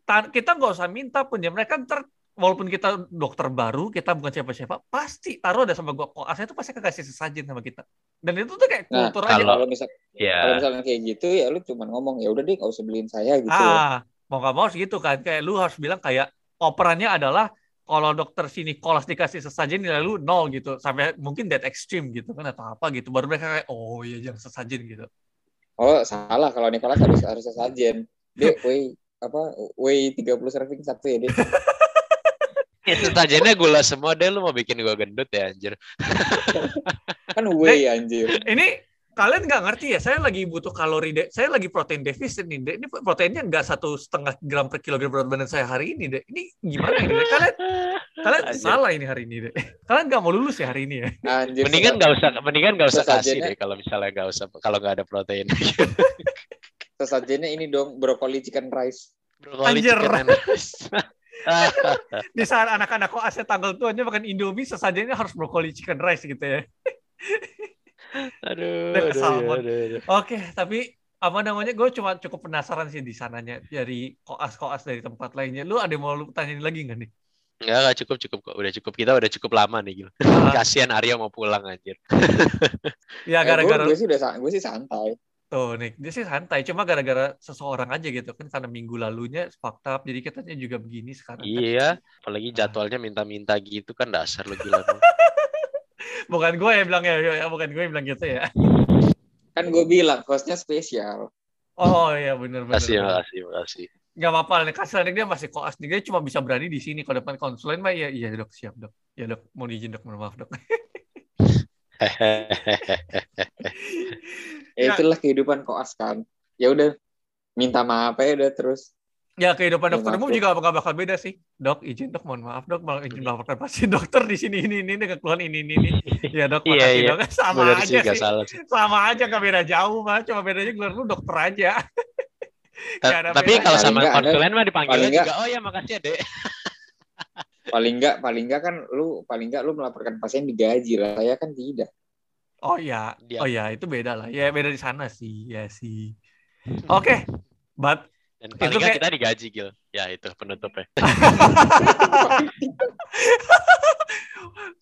ta- kita nggak usah minta pun ya mereka ntar walaupun kita dokter baru kita bukan siapa-siapa pasti taruh ada sama gua. Koas itu pasti kasih sesajen sama kita. Dan itu tuh kayak Nah, kultur aja. kalau- Kalau misal ya kalau misalnya kayak gitu ya lu cuma ngomong ya udah deh nggak usah beliin saya gitu. ah mau nggak mau harus gitu kan. Kayak lu harus bilang kayak operannya adalah kalau dokter sini kolas dikasih sesajen nilai lu nol gitu. Sampai mungkin that extreme gitu kan atau apa gitu. Baru mereka kayak oh iya jangan sesajen gitu. Oh salah kalau Nicholas harus harus sesajen. Dek, woi apa woi 30 serving satu ya deh. ya, sesajennya gula semua deh lu mau bikin gue gendut ya anjir Kan woi anjir. ini kalian nggak ngerti ya saya lagi butuh kalori deh saya lagi protein defisit nih deh ini proteinnya nggak satu setengah gram per kilogram berat badan saya hari ini deh ini gimana ini deh kalian kalian Anjir. salah ini hari ini deh kalian nggak mau lulus ya hari ini ya Anjir. mendingan nggak usah mendingan nggak usah kasih deh kalau misalnya nggak usah kalau nggak ada protein sesajennya ini dong brokoli chicken rice. Brokoli Anjir. chicken and rice. Di saat anak-anak kok aset tanggal tuanya makan indomie sesajennya harus brokoli chicken rice gitu ya aduh, aduh, kesalmon. aduh, aduh. oke tapi apa namanya gue cuma cukup penasaran sih di sananya dari koas-koas dari tempat lainnya lu ada yang mau lu tanyain lagi nggak nih Enggak, enggak cukup, cukup kok. Udah cukup. Kita udah cukup lama nih, gila. Ah, Kasihan Aryo mau pulang anjir. ya Eh, gara-gara gue, gue sih udah gue sih santai. Tuh nih, dia sih santai. Cuma gara-gara seseorang aja gitu kan karena minggu lalunya fakta jadi katanya juga begini sekarang. kan. Iya, apalagi jadwalnya minta-minta gitu kan dasar lu gila. Bukan gue yang bilang ya, ya, bukan gue yang bilang gitu ya. Kan gue bilang kosnya spesial. Oh iya bener. Makasih, bener. makasih, makasih. Gak apa-apa nih kasihan dia masih koas nih dia cuma bisa berani di sini kalau depan konsulen mah iya iya dok siap dok. Ya dok mau diizin dok mohon maaf dok. Ya, itulah kehidupan koas kan. Ya udah minta maaf ya udah terus. Ya kehidupan Ya, dokter umum juga gak bakal beda sih. Dok izin dok mohon maaf dok mau izin melaporkan pasien dokter di sini ini ini dengan keluhan ini ini ini. Ya dok Iya, makasih iya. dok sama Bener aja sih, sih. salah. Sama aja gak beda jauh mah cuma bedanya gelar lu dokter aja. Tapi kalau sama konsulen mah nggak- juga, oh ya makasih ya dek. Paling enggak paling enggak kan lu paling enggak lu melaporkan pasien digaji lah. Saya kan tidak. Oh ya, Dia- oh ya itu beda lah. Ya beda di sana sih, ya sih. Oke, but Dan paling nggak kayak- kita digaji, Gil. Ya itu penutupnya.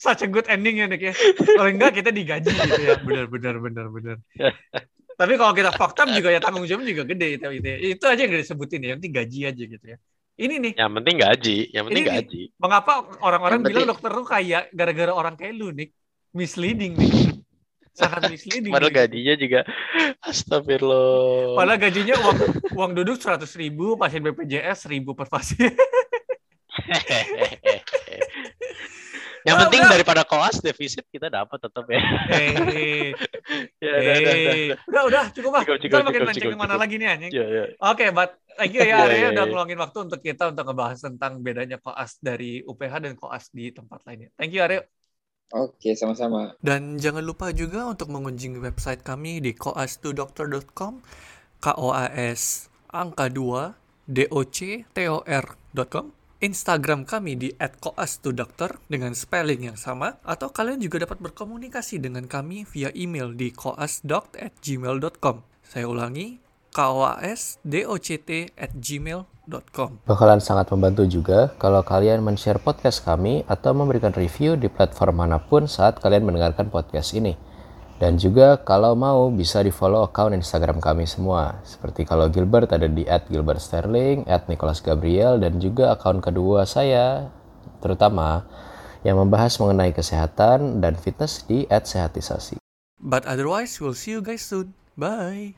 such a good ending ya Nick ya. Kalau enggak kita digaji gitu ya. Benar benar benar benar. Tapi kalau kita fakta juga ya tanggung jawab juga gede itu itu, itu aja yang disebutin ya, yang penting gaji aja gitu ya. Ini nih, Yang penting gaji, yang penting Ini nih. gaji. mengapa orang-orang bilang penting- dokter lu kayak gara-gara orang kayak lu nih misleading nih. Sangat misleading. Padahal nih. gajinya juga astagfirullah. Padahal gajinya uang uang duduk 100 ribu, pasien BPJS 1000 per pasien. yang Ah, penting udah. daripada koas defisit kita dapat tetap ya. Eh, Ya, udah, udah, udah. eh, udah, udah, cukup lah. Cukup, Kita cukup, makin cukup, mancing cukup, cukup. lagi nih anjing. Ya, ya. Oke, but thank you ya Iya, Arya iya, udah iya. ngeluangin waktu untuk kita untuk ngebahas tentang bedanya koas dari UPH dan koas di tempat lainnya. Thank you Arya. Oke, sama-sama. Dan jangan lupa juga untuk mengunjungi website kami di koas2doctor.com k o a s angka 2 d o c t o r.com Instagram kami di @koas2doctor dengan spelling yang sama atau kalian juga dapat berkomunikasi dengan kami via email di koasdoc@gmail.com. Saya ulangi koasdoct. Bakalan sangat membantu juga kalau kalian men-share podcast kami atau memberikan review di platform mana pun saat kalian mendengarkan podcast ini. Dan juga kalau mau bisa di follow account Instagram kami semua. Seperti kalau Gilbert ada di at Gilbert Sterling, at Nicholas Gabriel, dan juga account kedua saya, terutama yang membahas mengenai kesehatan dan fitness di at Sehatisasi. But otherwise, we'll see you guys soon. Bye.